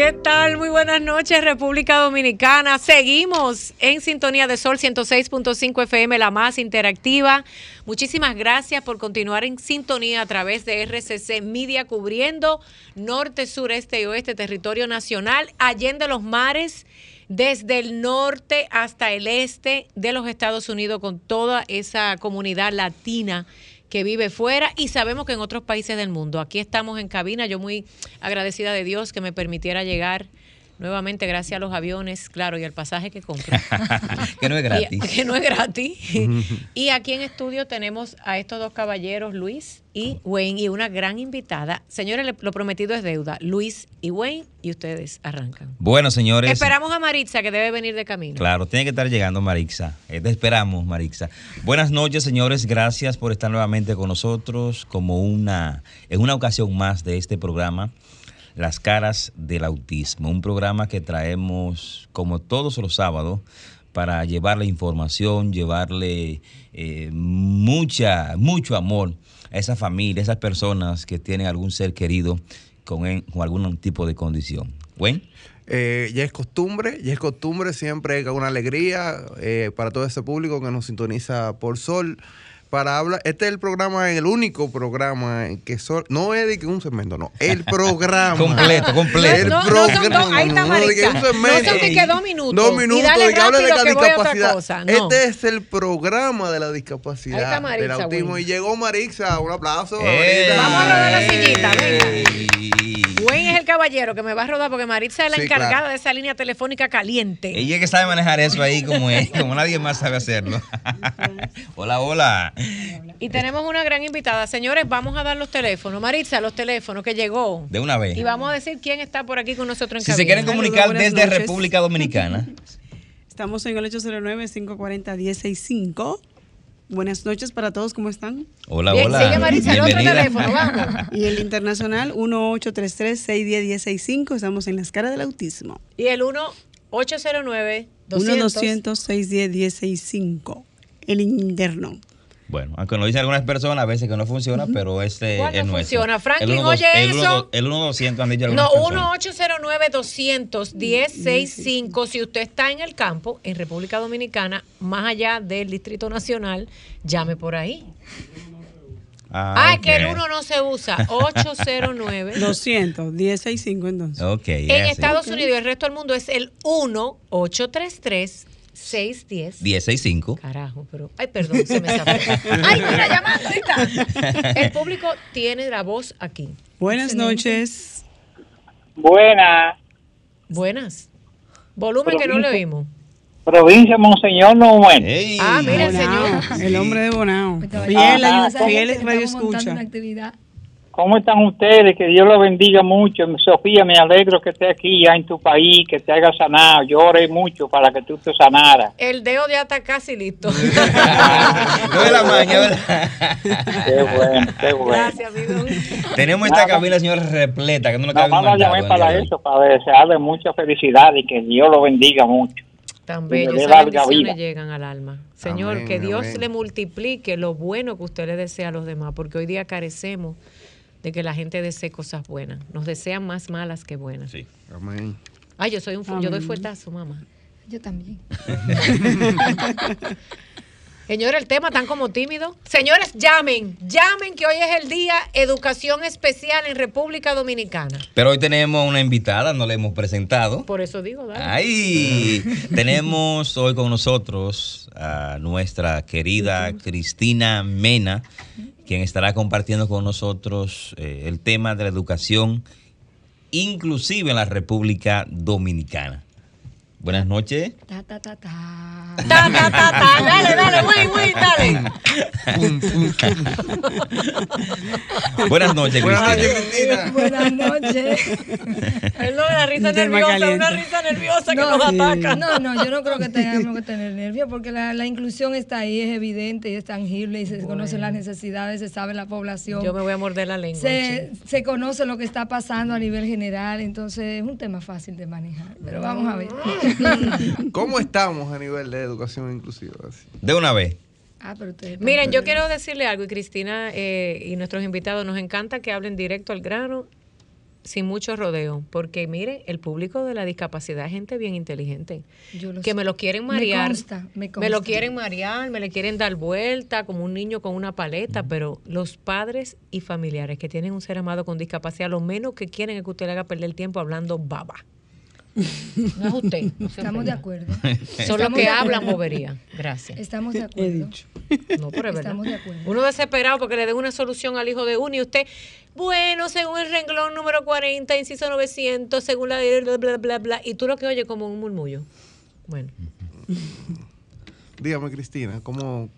¿Qué tal? Muy buenas noches, República Dominicana. Seguimos en sintonía de Sol 106.5 FM, la más interactiva. Muchísimas gracias por continuar en sintonía a través de RCC Media, cubriendo norte, sur, este y oeste, territorio nacional, allende los mares, desde el norte hasta el este de los Estados Unidos, con toda esa comunidad latina que vive fuera y sabemos que en otros países del mundo. Aquí estamos en cabina, yo muy agradecida de Dios que me permitiera llegar nuevamente gracias a los aviones, claro, y al pasaje que compro. que no es gratis. Y, que no es gratis. y aquí en estudio tenemos a estos dos caballeros, Luis y Wayne, y una gran invitada. Señores, lo prometido es deuda. Luis y Wayne, y ustedes arrancan. Bueno, señores. Esperamos a Maritza, que debe venir de camino. Claro, tiene que estar llegando Maritza. Eh, te esperamos, Maritza. Buenas noches, señores. Gracias por estar nuevamente con nosotros como una, en una ocasión más de este programa. Las caras del autismo, un programa que traemos como todos los sábados para llevarle información, llevarle eh, mucha, mucho amor a esa familia, a esas personas que tienen algún ser querido con, algún tipo de condición. ¿Buen? Eh, ya es costumbre, ya es costumbre siempre una alegría eh, para todo ese público que nos sintoniza por Sol para hablar. Este es el programa, el único programa en que Sol. No es de que un segmento, no. El programa. completo, completo. El no, programa. No dos, ahí está. No, no son que, que dos minutos. Dos minutos. Y dale de que hable de la discapacidad. Cosa, no. Este es el programa de la discapacidad. Ahí está Maritza, del autismo. Bueno. Y llegó Marixa. Un aplauso. Ey. Vamos a rodar la sillita, venga. Wayne es el caballero que me va a rodar porque Maritza es la sí, encargada claro. de esa línea telefónica caliente. Ella que sabe manejar eso ahí como es, como nadie más sabe hacerlo. hola, hola. Y tenemos una gran invitada. Señores, vamos a dar los teléfonos. Maritza, los teléfonos que llegó. De una vez. Y vamos a decir quién está por aquí con nosotros en Si cabina. se quieren comunicar Saludos, desde noches. República Dominicana. Estamos en el 809-540-165. Buenas noches para todos, ¿cómo están? Hola, Bien, hola. Sigue Maritza, el otro teléfono, vamos. Y el internacional 1833-610-165. Estamos en las caras del autismo. Y el 1-809-200. 1-200-610-165. El interno. Bueno, aunque lo dicen algunas personas, a veces que no funciona, uh -huh. pero este es nuestro. funciona? Franklin, el oye el eso. el 1-200 han dicho No, algunas 1-809-200-1065. Si usted está en el campo, en República Dominicana, más allá del Distrito Nacional, llame por ahí. Ah, ah okay. que el 1 no se usa. 809 200 1065 entonces. Ok. En Estados okay. Unidos y el resto del mundo es el 1 833 610 1065. Carajo, pero. Ay, perdón, se me zafó. Ay, mira, llamando ahorita. El público tiene la voz aquí. Buenas noches. Buenas. Buenas. Volumen Provincia, que no le oímos. Provincia Monseñor Noel. Hey. Ah, mira el señor. El hombre de Bonao. Fiel, ah, fiel radio escucha. ¿Cómo están ustedes? Que Dios los bendiga mucho. Sofía, me alegro que esté aquí ya en tu país, que te haga sanado. Lloré mucho para que tú te sanaras. El dedo ya está casi listo. no es la maña, ¿verdad? Qué bueno, qué bueno. Gracias, amigo. Tenemos esta Nada. cabina, señor, repleta, que no cabe no, no llamé para eso, para desearle mucha felicidad y que Dios lo bendiga mucho. Tan bello, esas bendiciones llegan al alma. Señor, amén, que Dios amén. le multiplique lo bueno que usted le desea a los demás, porque hoy día carecemos de que la gente desee cosas buenas. Nos desean más malas que buenas. Sí. Amén. Ay, yo soy un Amén. yo doy fuertazo, mamá. Yo también. Señores, el tema tan como tímido. Señores, llamen, llamen que hoy es el día Educación Especial en República Dominicana. Pero hoy tenemos una invitada, no la hemos presentado. Por eso digo, dale. Ay, tenemos hoy con nosotros a nuestra querida Cristina Mena, quien estará compartiendo con nosotros eh, el tema de la educación inclusive en la República Dominicana. Buenas noches. Ta, ta, ta, ta. Ta, ta, ta, ta. Dale, dale, güey, güey, dale. Buenas noches, Buenas Cristina. noches, Cristina. Buenas noches. Perdón, la risa Del nerviosa, Macaliente. una risa nerviosa que No, nos sí. ataca. No, no, yo no creo que tengamos que tener nervios porque la, la inclusión está ahí, es evidente y es tangible y se conocen las necesidades, se sabe la población. Yo me voy a morder la lengua. se, sí. se conoce lo que está pasando a nivel general, entonces es un tema fácil de manejar. Pero vamos a ver. ¿Cómo estamos a nivel de educación inclusiva? De una vez. Ah, pero Miren, yo quiero decirle algo y Cristina eh, y nuestros invitados nos encanta que hablen directo al grano sin mucho rodeo, porque mire, el público de la discapacidad es gente bien inteligente, Yo lo que sé. me lo quieren Me marear, consta, me lo quieren marear, me le quieren dar vuelta como un niño con una paleta, pero los padres y familiares que tienen un ser amado con discapacidad, lo menos que quieren es que usted le haga perder el tiempo hablando baba. No es usted. no Estamos de acuerdo. Son los que hablan bobería. Gracias. Estamos de He acuerdo. dicho. No, pero es verdad. Estamos de acuerdo. Uno desesperado porque le den una solución al hijo de uno y usted, bueno, según el renglón número 40, inciso 900, según la bla, bla, bla, bla, y tú lo que oyes como un murmullo. Bueno, Dígame, Cristina, ¿cómo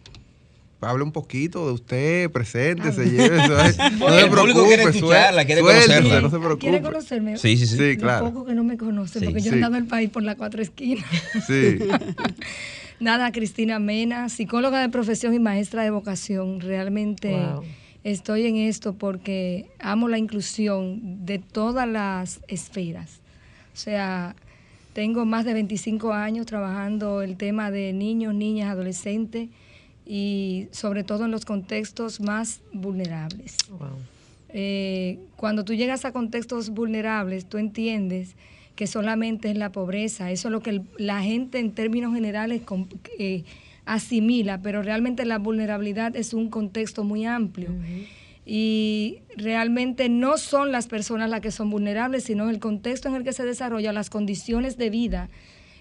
hable un poquito de usted, preséntese, llévese? No se público quiere preocupe, escucharla, quiere conocerla. no se preocupe. ¿Quiere conocerme? Sí, sí, sí. Sí, Lo claro. poco que no me conocen, Sí. porque yo Sí. he andado el país por las cuatro esquinas. Sí. Nada, Cristina Mena, psicóloga de profesión y maestra de vocación. Realmente Wow. estoy en esto porque amo la inclusión de todas las esferas. O sea, tengo más de 25 años trabajando el tema de niños, niñas, adolescentes y sobre todo en los contextos más vulnerables. wow. Eh, cuando tú llegas a contextos vulnerables, tú entiendes que solamente es la pobreza, eso es lo que el- la gente en términos generales eh, asimila, pero realmente la vulnerabilidad es un contexto muy amplio. Y realmente no son las personas las que son vulnerables, sino el contexto en el que se desarrolla, las condiciones de vida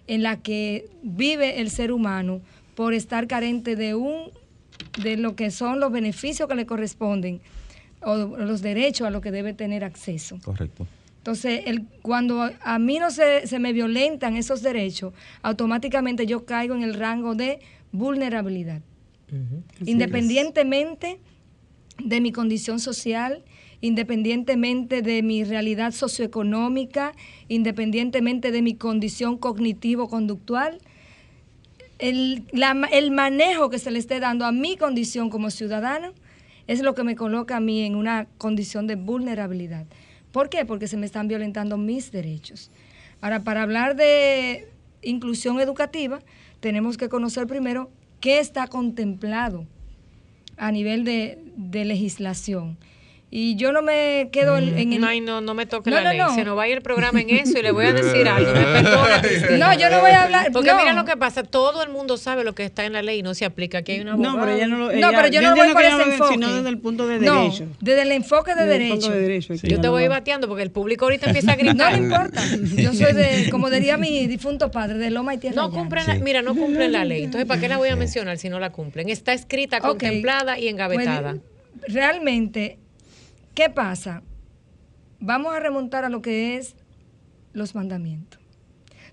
en la que vive el ser humano por estar carente de un de lo que son los beneficios que le corresponden o los derechos a los que debe tener acceso. Correcto. Entonces, el, cuando a, a mí no se, se me violentan esos derechos, automáticamente yo caigo en el rango de vulnerabilidad. Independientemente de mi condición social, independientemente de mi realidad socioeconómica, independientemente de mi condición cognitivo-conductual, el, el manejo que se le esté dando a mi condición como ciudadano es lo que me coloca a mí en una condición de vulnerabilidad. ¿Por qué? Porque se me están violentando mis derechos. Ahora, para hablar de inclusión educativa, tenemos que conocer primero qué está contemplado a nivel de legislación. Y yo no me quedo en, en el... Ay, no, no me toque No, la no, ley. no. Se nos va a ir el programa en eso y le voy a decir algo. Me perdona, Cristina. No, yo no voy a hablar... Porque no. mira lo que pasa, todo el mundo sabe lo que está en la ley y no se aplica. Aquí hay una No, pero ella no lo. No, ella- pero yo no voy por ese enfoque. Sino desde el punto de No, derecho. desde el enfoque de Desde derecho. de Yo te no voy va. bateando porque el público ahorita empieza a No gritar. le importa. Yo soy de, como diría mi difunto padre, de Loma y Tierra. No cumplen la, mira, no cumplen la ley. Entonces, ¿para qué la voy a mencionar si no la cumplen? Está escrita, contemplada y engavetada. Pues, realmente, ¿qué pasa? Vamos a remontar a lo que es los mandamientos.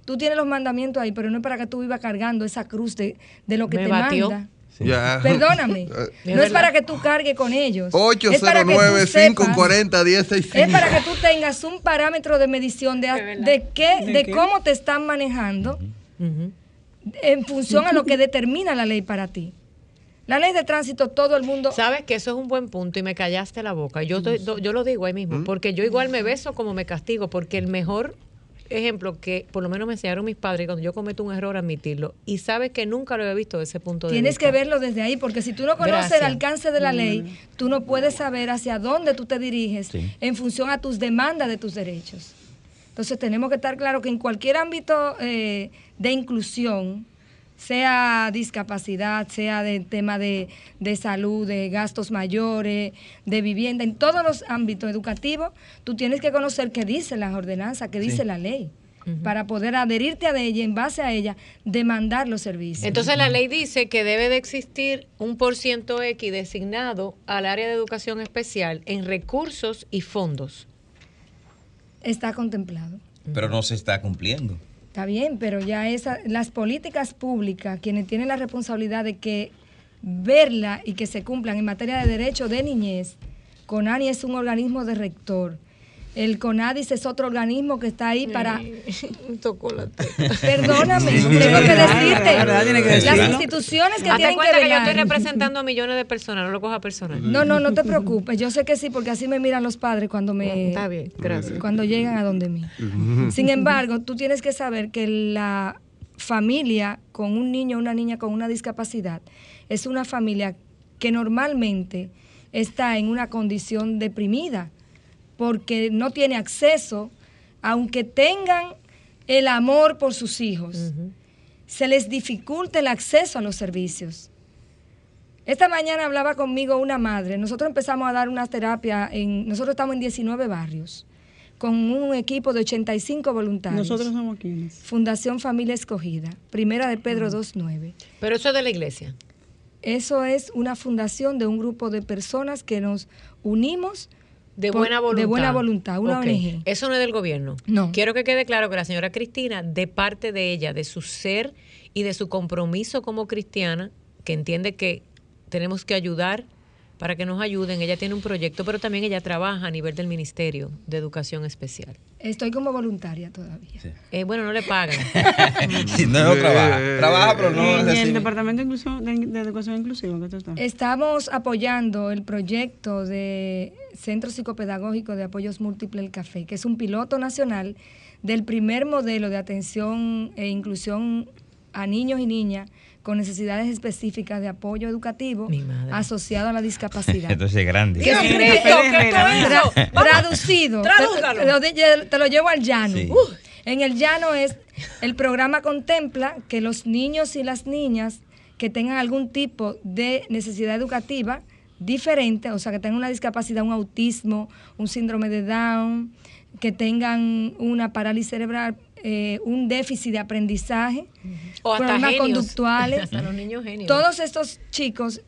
Tú tienes los mandamientos ahí, pero no es para que tú vivas cargando esa cruz de, de lo que Me te batió. manda. Perdóname. Es no es para que tú cargues con ellos. Es para que tú 809 sepas- 540 1065 Es para que tú tengas un parámetro de medición de, de qué, ¿De de qué? cómo te están manejando en función a lo que determina la ley para ti. La ley de tránsito, todo el mundo. Sabes que eso es un buen punto y me callaste la boca. Yo, estoy- do- yo lo digo ahí mismo, porque yo igual me beso como me castigo, porque el mejor ejemplo que por lo menos me enseñaron mis padres cuando yo cometo un error admitirlo y sabes que nunca lo he visto desde ese punto de Tienes vista. que verlo desde ahí, porque si tú no conoces Gracias. el alcance de la ley, tú no puedes saber hacia dónde tú te diriges Sí. en función a tus demandas de tus derechos. Entonces tenemos que estar claro que en cualquier ámbito eh, de inclusión, sea discapacidad, sea de tema de, de salud, de gastos mayores, de vivienda, en todos los ámbitos educativos, tú tienes que conocer qué dice la ordenanza, qué dice la ley, para poder adherirte a ella y en base a ella demandar los servicios. Entonces la ley dice que debe de existir un por ciento X designado al área de educación especial en recursos y fondos. Está contemplado. Pero no se está cumpliendo. Está bien, pero ya esa, las políticas públicas, quienes tienen la responsabilidad de que verla y que se cumplan en materia de derecho de niñez, CONANI es un organismo de rector. El CONADIS es otro organismo que está ahí para... Perdóname, tengo que decirte. la verdad tiene que Las instituciones que tienen que que yo estoy representando a millones de personas, no lo coja personal. No, no, no te preocupes. Yo sé que sí, porque así me miran los padres cuando me... Está bien, gracias. Cuando llegan a donde mí. Sin embargo, tú tienes que saber que la familia con un niño o una niña con una discapacidad es una familia que normalmente está en una condición deprimida porque no tiene acceso, aunque tengan el amor por sus hijos, se les dificulta el acceso a los servicios. Esta mañana hablaba conmigo una madre. Nosotros empezamos a dar unas terapias en. Nosotros estamos en 19 barrios con un equipo de 85 voluntarios. Nosotros somos quienes. Fundación Familia Escogida, primera de Pedro 2.9. Pero eso es de la iglesia. Eso es una fundación de un grupo de personas que nos unimos De buena voluntad. De buena voluntad, una. ONG. Eso no es del gobierno. No. Quiero que quede claro que la señora Cristina, de parte de ella, de su ser y de su compromiso como cristiana, que entiende que tenemos que ayudar para que nos ayuden. Ella tiene un proyecto, pero también ella trabaja a nivel del Ministerio de Educación Especial. Estoy como voluntaria todavía. Eh, bueno, no le pagan. No, no trabaja. Trabaja, pero no en el. Departamento de, Inclusión- de, de Educación Inclusiva que tú estás. Estamos apoyando el proyecto de Centro Psicopedagógico de Apoyos Múltiples El Café, que es un piloto nacional del primer modelo de atención e inclusión a niños y niñas con necesidades específicas de apoyo educativo asociado a la discapacidad. Entonces es. Tra- traducido. te- Tradúzalo. Te, lo de- te lo llevo al llano. Sí. Uh, en el llano es, el programa contempla que los niños y las niñas que tengan algún tipo de necesidad educativa diferente, o sea, que tengan una discapacidad, un autismo, un síndrome de Down, que tengan una parálisis cerebral, eh, un déficit de aprendizaje, O hasta problemas genios. conductuales. Hasta los niños genios. Todos estos chicos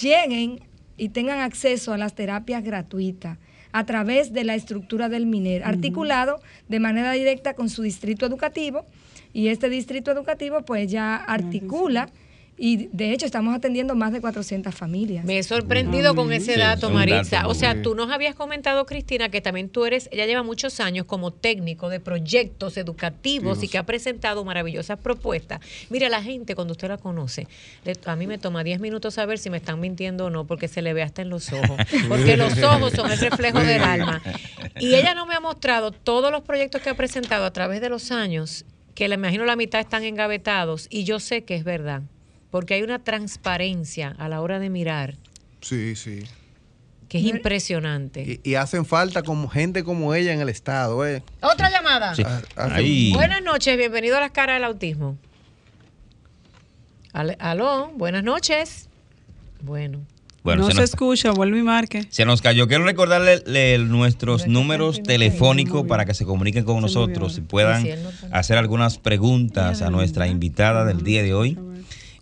lleguen y tengan acceso a las terapias gratuitas a través de la estructura del MINER, articulado de manera directa con su distrito educativo y este distrito educativo pues ya articula y de hecho estamos atendiendo más de 400 familias. Me he sorprendido con ese dato, Maritza. O sea, tú nos habías comentado, Cristina, que también tú eres, ella lleva muchos años como técnico de proyectos educativos y que ha presentado maravillosas propuestas. Mira, la gente, cuando usted la conoce, a mí me toma 10 minutos saber si me están mintiendo o no, porque se le ve hasta en los ojos. Porque los ojos son el reflejo del alma. Y ella no me ha mostrado todos los proyectos que ha presentado a través de los años, que le imagino la mitad están engavetados, y yo sé que es verdad. Porque hay una transparencia a la hora de mirar Sí, sí. que es impresionante. Y, y hacen falta como gente como ella en el estado, ¿eh? Otra llamada. Sí. Ah, hace- Ahí. Buenas noches, bienvenido a las caras del autismo. Ale- Aló, buenas noches. Bueno, Bueno, no se escucha, vuelve y marque. se nos cayó. Quiero recordarle le- nuestros números telefónicos para que se comuniquen con Se nosotros y puedan Sí, sí, él no está- hacer algunas preguntas a nuestra invitada del día de hoy.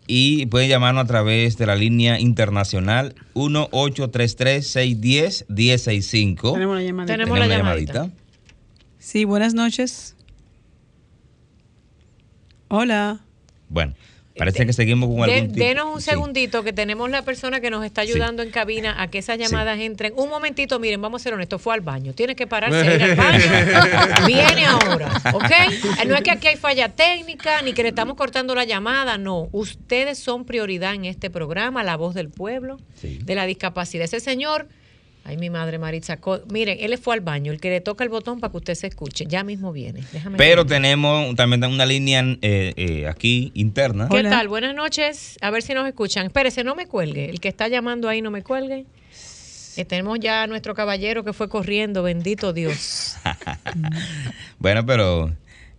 Y pueden llamarnos a través de la línea internacional 1-833-610-1065. Tenemos la llamada. Tenemos la llamadita. Sí, buenas noches. Hola. Bueno, parece que seguimos con De- algún tipo. denos un sí. segundito que tenemos la persona que nos está ayudando en cabina a que esas llamadas entren. Un momentito, miren, vamos a ser honestos, fue al baño. Tiene que pararse, ir al baño. Viene ahora, ¿ok? No es que aquí hay falla técnica ni que le estamos cortando la llamada, no. Ustedes son prioridad en este programa, la voz del pueblo, Sí. de la discapacidad. Ese señor, ay, mi madre Maritza, miren, él fue al baño, el que le toca el botón para que usted se escuche, ya mismo viene. Déjame Pero ver. tenemos también una línea eh, eh, aquí interna. ¿Qué Hola. tal? Buenas noches. A ver si nos escuchan. Espérese, no me cuelgue. El que está llamando ahí no me cuelgue. Eh, tenemos ya a nuestro caballero que fue corriendo, bendito Dios. Bueno, pero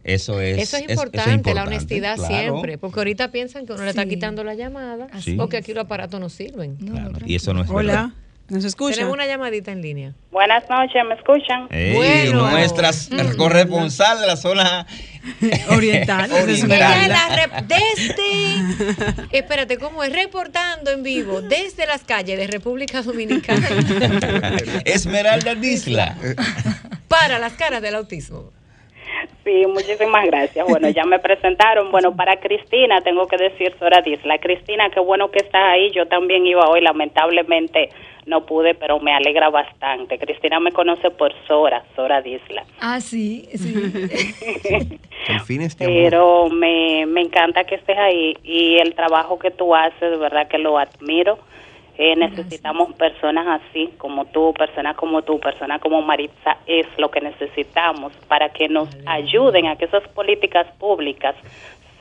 eso es. Eso es eso importante, la honestidad claro. siempre, porque ahorita piensan que uno le está Sí. quitando la llamada Así o que es. aquí los aparatos no sirven. No, Claro, no, y eso no es Hola. verdad. ¿Nos escucha? Tenemos una llamadita en línea. Buenas noches, ¿me escuchan? Ey, Bueno. Nuestras corresponsal de la zona Oriental. Oriental. Ella es Esmeralda. la rep- desde, espérate, ¿cómo es? Reportando en vivo desde las calles de República Dominicana Esmeralda Disla. para las caras del autismo. Sí, muchísimas gracias. Bueno, ya me presentaron. Bueno, para Cristina tengo que decir Sora Disla. Cristina, qué bueno que estás ahí. Yo también iba hoy, lamentablemente no pude, pero me alegra bastante. Cristina me conoce por Sora, Sora Disla. Ah, sí, sí. pero me, me encanta que estés ahí y el trabajo que tú haces, de verdad que lo admiro. Eh, necesitamos personas así como tú, personas como tú, personas como Maritza, es lo que necesitamos para que nos ayuden a que esas políticas públicas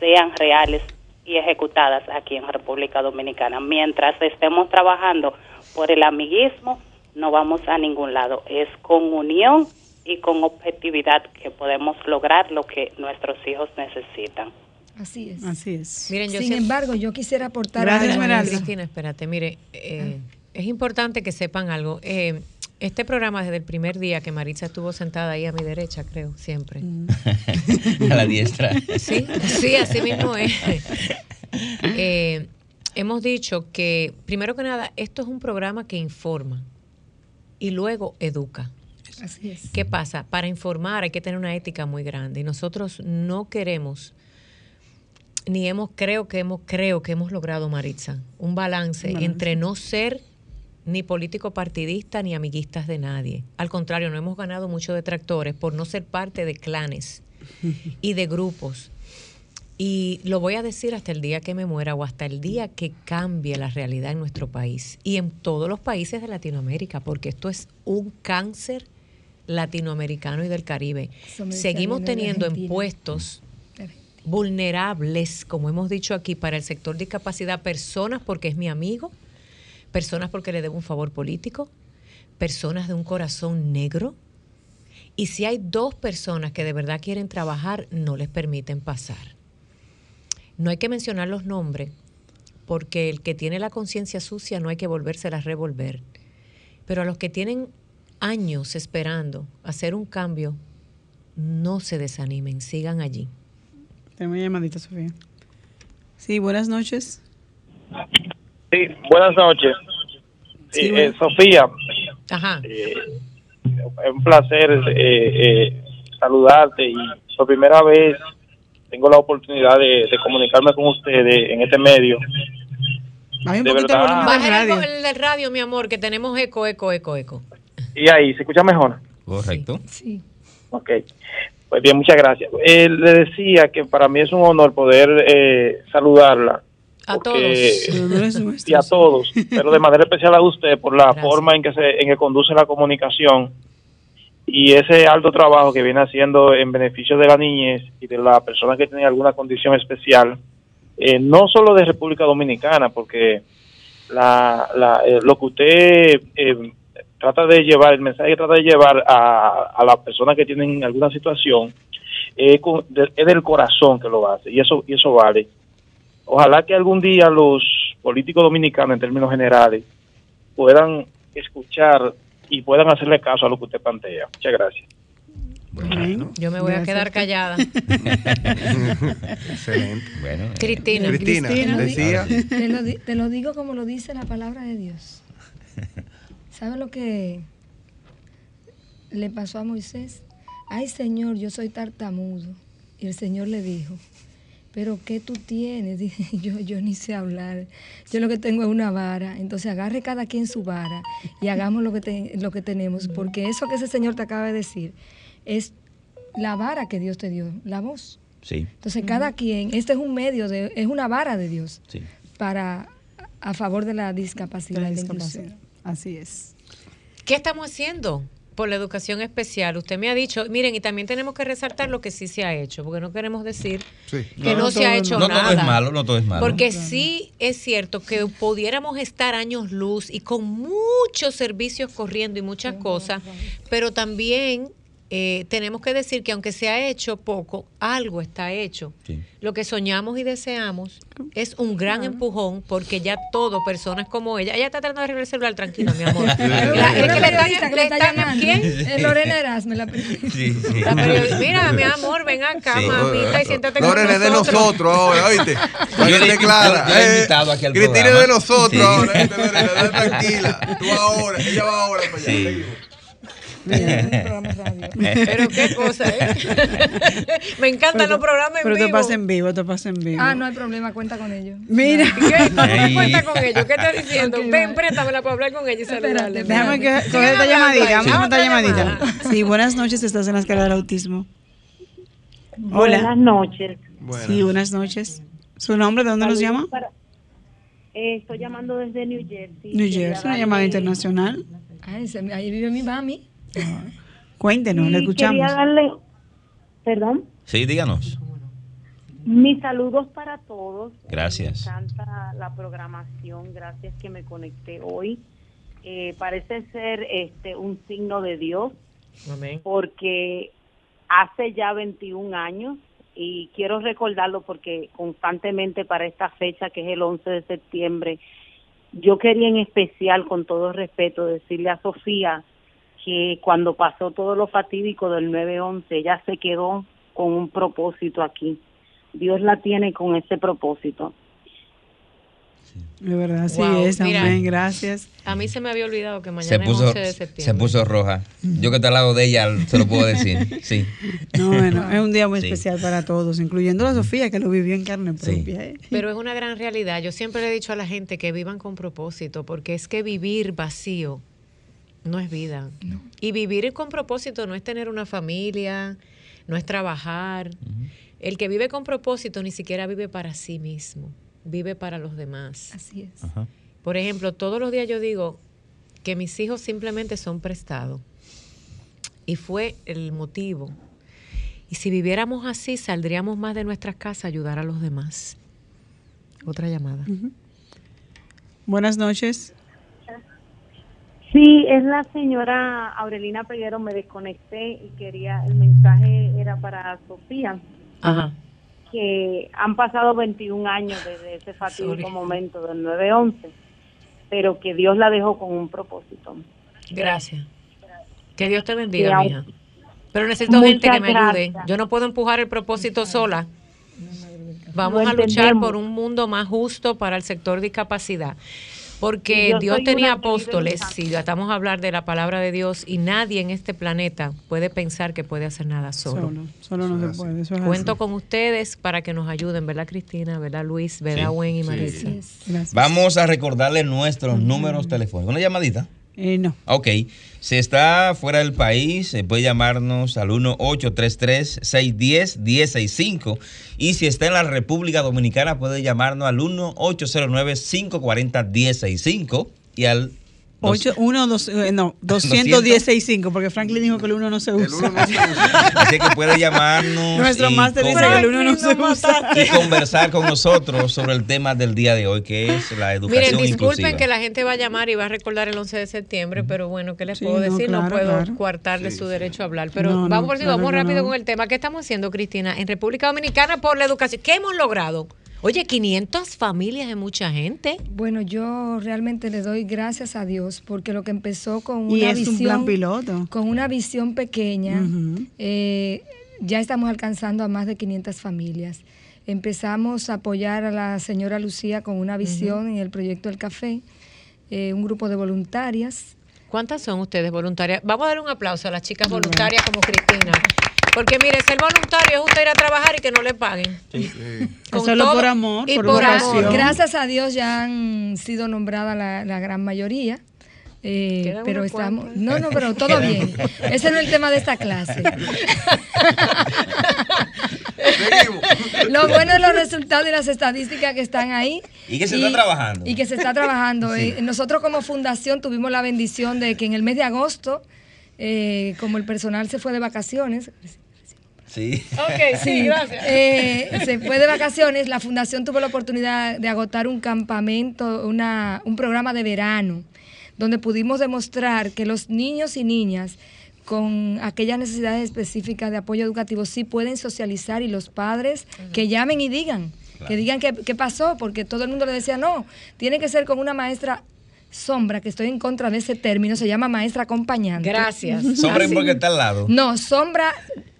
sean reales y ejecutadas aquí en República Dominicana. Mientras estemos trabajando por el amiguismo, no vamos a ningún lado. Es con unión y con objetividad que podemos lograr lo que nuestros hijos necesitan. Así es. Así es. Sin embargo, yo quisiera aportar Gracias, algo. Cristina, espérate, mire, eh, es importante que sepan algo. Eh, este programa desde el primer día que Maritza estuvo sentada ahí a mi derecha, creo, siempre. Mm. a la diestra. Sí, sí, así mismo es. Eh, hemos dicho que, primero que nada, esto es un programa que informa y luego educa. Así es. ¿Qué pasa? Para informar hay que tener una ética muy grande y nosotros no queremos ni hemos, creo que hemos, creo que hemos logrado, Maritza, un balance, entre no ser ni político partidista ni amiguistas de nadie. Al contrario, no hemos ganado muchos detractores por no ser parte de clanes y de grupos. Y lo voy a decir hasta el día que me muera o hasta el día que cambie la realidad en nuestro país y en todos los países de Latinoamérica, porque esto es un cáncer latinoamericano y del Caribe. Seguimos teniendo en puestos vulnerables, como hemos dicho aquí, para el sector de discapacidad, personas porque es mi amigo, personas porque le debo un favor político, personas de un corazón negro. Y si hay dos personas que de verdad quieren trabajar, no les permiten pasar. No hay que mencionar los nombres, porque el que tiene la conciencia sucia no hay que volvérsela a revolver. Pero a los que tienen años esperando hacer un cambio, no se desanimen, sigan allí. Tenemos una llamadita, Sofía. Sí, buenas noches. Sí, buenas noches. Sí, eh, Sofía. Ajá. Eh, es un placer eh, saludarte y por primera vez tengo la oportunidad de, comunicarme con ustedes en este medio. Un de verdad. Baja el, del radio, mi amor, que tenemos eco, eco, eco, eco. Y ahí, ¿se escucha mejor? Correcto. Sí. Ok. Pues bien, muchas gracias. Eh, le decía que para mí es un honor poder eh, saludarla. A todos. Y a todos, pero de manera especial a usted por la forma en que, se, en que conduce la comunicación y ese alto trabajo que viene haciendo en beneficio de la niñez y de las personas que tienen alguna condición especial, eh, no solo de República Dominicana, porque la, la, lo que usted trata de llevar, el mensaje que trata de llevar a, a las personas que tienen alguna situación es, del corazón que lo hace y eso, y eso vale. Ojalá que algún día los políticos dominicanos en términos generales puedan escuchar y puedan hacerle caso a lo que usted plantea. Muchas gracias. yo me voy a quedar callada. Excelente. Bueno, Cristina. Cristina, decía. Te lo, te lo digo como lo dice la palabra de Dios. ¿Sabe lo que le pasó a Moisés? Ay Señor, yo soy tartamudo. Y el Señor le dijo, pero ¿qué tú tienes? Dije, yo, yo ni sé hablar. Yo lo que tengo es una vara. Entonces agarre cada quien su vara y hagamos lo que, lo que tenemos. Porque eso que ese Señor te acaba de decir es la vara que Dios te dio, la voz. Sí. Entonces cada quien, este es un medio, de, es una vara de Dios para a favor de la discapacidad. La discapacidad. Así es. ¿Qué estamos haciendo? Por la educación especial. Usted me ha dicho, miren, y también tenemos que resaltar lo que sí se ha hecho, porque no queremos decir que no, se ha hecho nada. No todo es malo, no todo es malo. Porque sí es cierto que pudiéramos estar años luz y con muchos servicios corriendo y muchas cosas, pero también eh, tenemos que decir que aunque se ha hecho poco, algo está hecho. Lo que soñamos y deseamos es un gran empujón porque ya todo, personas como ella, ella está tratando de arreglar el celular, tranquila, mi amor. ¿quién? Eh, Lorena Erasme, la sí, sí. Mira, mi amor, ven acá, mamita, y siéntate con Lorena es de nosotros ahora, ¿oíste? Yo le he invitado aquí al Cristina es de nosotros ahora, tranquila. Tú ahora, ella va ahora para allá. Pero qué cosa, ¿eh? Me encantan los programas en pero vivo. Pero te pasa en vivo, te pasa en vivo. Ah, no hay problema, cuenta con ellos. Mira. ¿Qué? ¿Cómo cuenta con ellos? ¿Qué estás diciendo? Okay, Ven, préstamela para hablar con ella y saludarle. Déjame que coger esta llamadita. Vamos a esta llamadita. Sí, buenas noches, estás en la escala del autismo. Hola. Buenas noches. Sí, buenas noches. ¿Su nombre? ¿De dónde nos llama? Para, eh, estoy llamando desde New Jersey. New Jersey, una llamada internacional. Ay, se, ahí vive mi mami. Cuéntenos, le escuchamos. Quería darle, perdón. Sí, díganos. Mis saludos para todos. Gracias. Me encanta la programación, gracias que me conecté hoy. Eh, parece ser este un signo de Dios, Amén. porque hace ya 21 años y quiero recordarlo porque constantemente para esta fecha que es el 11 de septiembre, yo quería en especial, con todo respeto, decirle a Sofía que cuando pasó todo lo fatídico del 9-11, ella se quedó con un propósito aquí. Dios la tiene con ese propósito. De verdad, sí Wow, es, mira. amén, gracias. A mí se me había olvidado que mañana Se puso, es 11 de septiembre. se puso roja. Yo que estoy al lado de ella, se lo puedo decir. Sí. No, bueno, es un día muy Sí. especial para todos, incluyendo a Sofía, que lo vivió en carne Sí. propia. ¿eh? Pero es una gran realidad. Yo siempre le he dicho a la gente que vivan con propósito, porque es que vivir vacío no es vida. Y vivir con propósito no es tener una familia, no es trabajar. El que vive con propósito ni siquiera vive para sí mismo, vive para los demás. Así es. Ajá. Por ejemplo, todos los días yo digo que mis hijos simplemente son prestados. Y fue el motivo. Y si viviéramos así, saldríamos más de nuestras casas a ayudar a los demás. Otra llamada. Buenas noches. Sí, es la señora Aurelina Peguero, me desconecté y quería, el mensaje era para Sofía, Ajá. que han pasado 21 años desde ese fatídico Sorry. momento del 9-11, pero que Dios la dejó con un propósito. Gracias. Que Dios te bendiga, mija. Pero necesito Muchas gente que me ayude. gracias. Yo no puedo empujar el propósito sola. Vamos a luchar por un mundo más justo para el sector discapacidad. Porque Dios tenía apóstoles, si tratamos de hablar de la palabra de Dios, y nadie en este planeta puede pensar que puede hacer nada solo. Solo, solo no se puede. Eso es Cuento así. con ustedes para que nos ayuden, ¿verdad, Cristina? ¿Verdad, Luis? ¿Verdad, Sí, Gwen y sí. Marisa? Gracias. Vamos a recordarle nuestros números telefónicos. Una llamadita. Eh, no. Ok. Si está fuera del país, eh, puede llamarnos al 1-833-610-1065. Y si está en la República Dominicana, puede llamarnos al 1-809-540-1065. Y al. Dos- 8, 1, 2, eh, no, 216.5, porque Franklin dijo que el 1 no se El usa. uno no se usa. Así que puede llamarnos. Nuestro y máster dice que el 1 no se usa. y conversar con nosotros sobre el tema del día de hoy, que es la educación Miren, disculpen inclusiva. que la gente va a llamar y va a recordar el 11 de septiembre, pero bueno, ¿qué les Sí, puedo decir? no claro, puedo claro. coartarle Sí, su sí. derecho a hablar. Pero No, no, vamos por si claro vamos rápido no. con el tema. ¿Qué estamos haciendo, Cristina? En República Dominicana por la educación. ¿Qué hemos logrado? Oye, 500 familias es mucha gente. Bueno, yo realmente le doy gracias a Dios porque lo que empezó con Y una es visión un plan piloto. con una visión pequeña, eh, ya estamos alcanzando a más de 500 familias. Empezamos a apoyar a la señora Lucía con una visión en el proyecto El Café, eh, un grupo de voluntarias. ¿Cuántas son ustedes voluntarias? Vamos a dar un aplauso a las chicas voluntarias como Cristina. Porque mire, ser voluntario es usted ir a trabajar y que no le paguen. Con Hacerlo todo por amor, y por por amor. Gracias a Dios ya han sido nombradas la, la gran mayoría. eh, pero estamos. No, no, pero todo bien. Ese no es el tema de esta clase. Lo bueno es los resultados y las estadísticas que están ahí. Y que se está trabajando. Y que se está trabajando. Eh, Nosotros como fundación tuvimos la bendición de que en el mes de agosto, eh, como el personal se fue de vacaciones, Sí. Ok, sí, gracias. eh, se fue de vacaciones, la fundación tuvo la oportunidad de agotar un campamento, una, un programa de verano, donde pudimos demostrar que los niños y niñas con aquellas necesidades específicas de apoyo educativo sí pueden socializar y los padres que llamen y digan, que digan qué, qué pasó, porque todo el mundo le decía, no, tiene que ser con una maestra sombra, que estoy en contra de ese término, se llama maestra acompañante. Gracias. Sombra porque está al lado. No, sombra,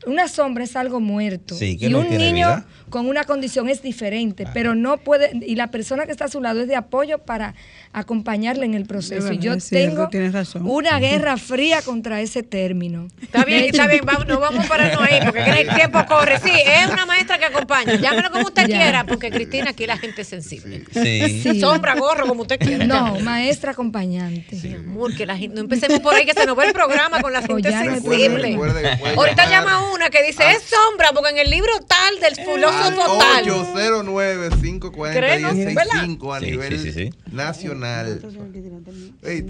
una sombra es algo muerto. Sí, que y no un tiene niño vida. con una condición es diferente, pero no puede, y la persona que está a su lado es de apoyo para acompañarle en el proceso. Y yo cierto, tengo razón. una guerra fría contra ese término. Está bien, está bien, vamos, no vamos a pararnos ahí porque el tiempo corre. Sí, es una maestra que acompaña. Llámelo como usted Ya. quiera, porque Cristina aquí la gente es sensible. Sí. Sí. Sombra, gorro, como usted quiera. No, maestra acompañante. Amor, que la gente, no empecemos por ahí que se nos va el programa con la gente ya no sensible. Recuerde Ahorita llamar llama una que dice, es sombra, porque en el libro tal del al filósofo tal. 809 540 Cree, ¿no? 1065 a Sí, nivel sí, sí, sí. nacional. Ay,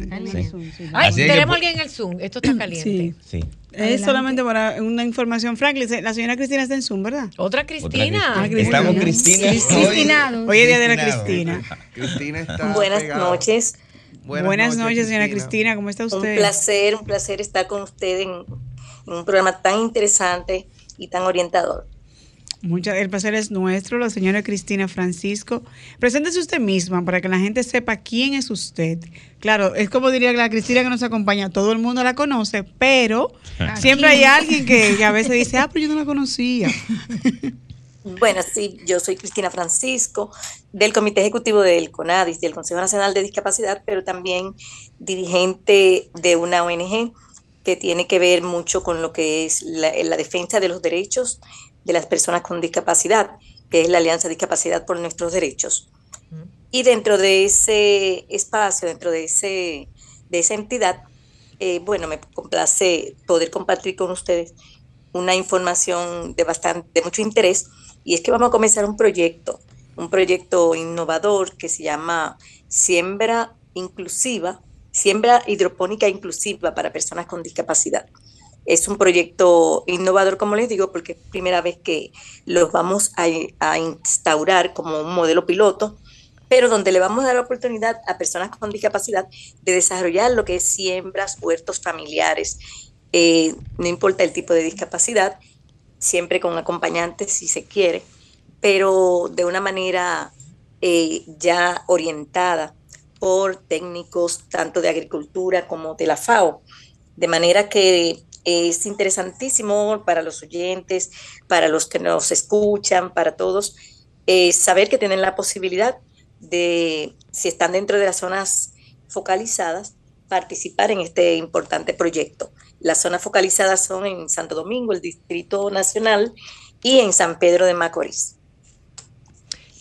Así es que tenemos alguien en el Zoom. Esto está caliente. Sí. Sí. Es solamente para una información, Franklin. La señora Cristina está en Zoom, ¿verdad? Otra Cristina. Ah, Cristina. Estamos Cristina. hoy. Es día de la. Cristina. Cristina está Buenas noches. Buenas, noches, señora Cristina. ¿Cómo está Un usted? placer, un placer estar con usted en un programa tan interesante y tan orientador. Mucha, el placer es nuestro, la señora Cristina Francisco. Preséntese usted misma para que la gente sepa quién es usted. Claro, es como diría la Cristina que nos acompaña, todo el mundo la conoce, pero siempre hay alguien que, que a veces dice, ah, pero yo no la conocía. Bueno, sí, yo soy Cristina Francisco, del Comité Ejecutivo del CONADIS, del Consejo Nacional de Discapacidad, pero también dirigente de una ONG que tiene que ver mucho con lo que es la, la defensa de los derechos de las personas con discapacidad, que es la Alianza Discapacidad por Nuestros Derechos. Y dentro de ese espacio, dentro de, ese, de esa entidad, eh, bueno, me complace poder compartir con ustedes una información de, bastante, de mucho interés y es que vamos a comenzar un proyecto, un proyecto innovador que se llama Siembra Inclusiva, Siembra Hidropónica Inclusiva para Personas con Discapacidad. Es un proyecto innovador, como les digo, porque es primera vez que los vamos a, a instaurar como un modelo piloto, pero donde le vamos a dar la oportunidad a personas con discapacidad de desarrollar lo que es siembras, huertos familiares, eh, no importa el tipo de discapacidad, siempre con acompañantes si se quiere, pero de una manera eh, ya orientada por técnicos tanto de agricultura como de la FAO, de manera que es interesantísimo para los oyentes, para los que nos escuchan, para todos, eh, saber que tienen la posibilidad de, si están dentro de las zonas focalizadas, participar en este importante proyecto. Las zonas focalizadas son en Santo Domingo, el Distrito Nacional, y en San Pedro de Macorís.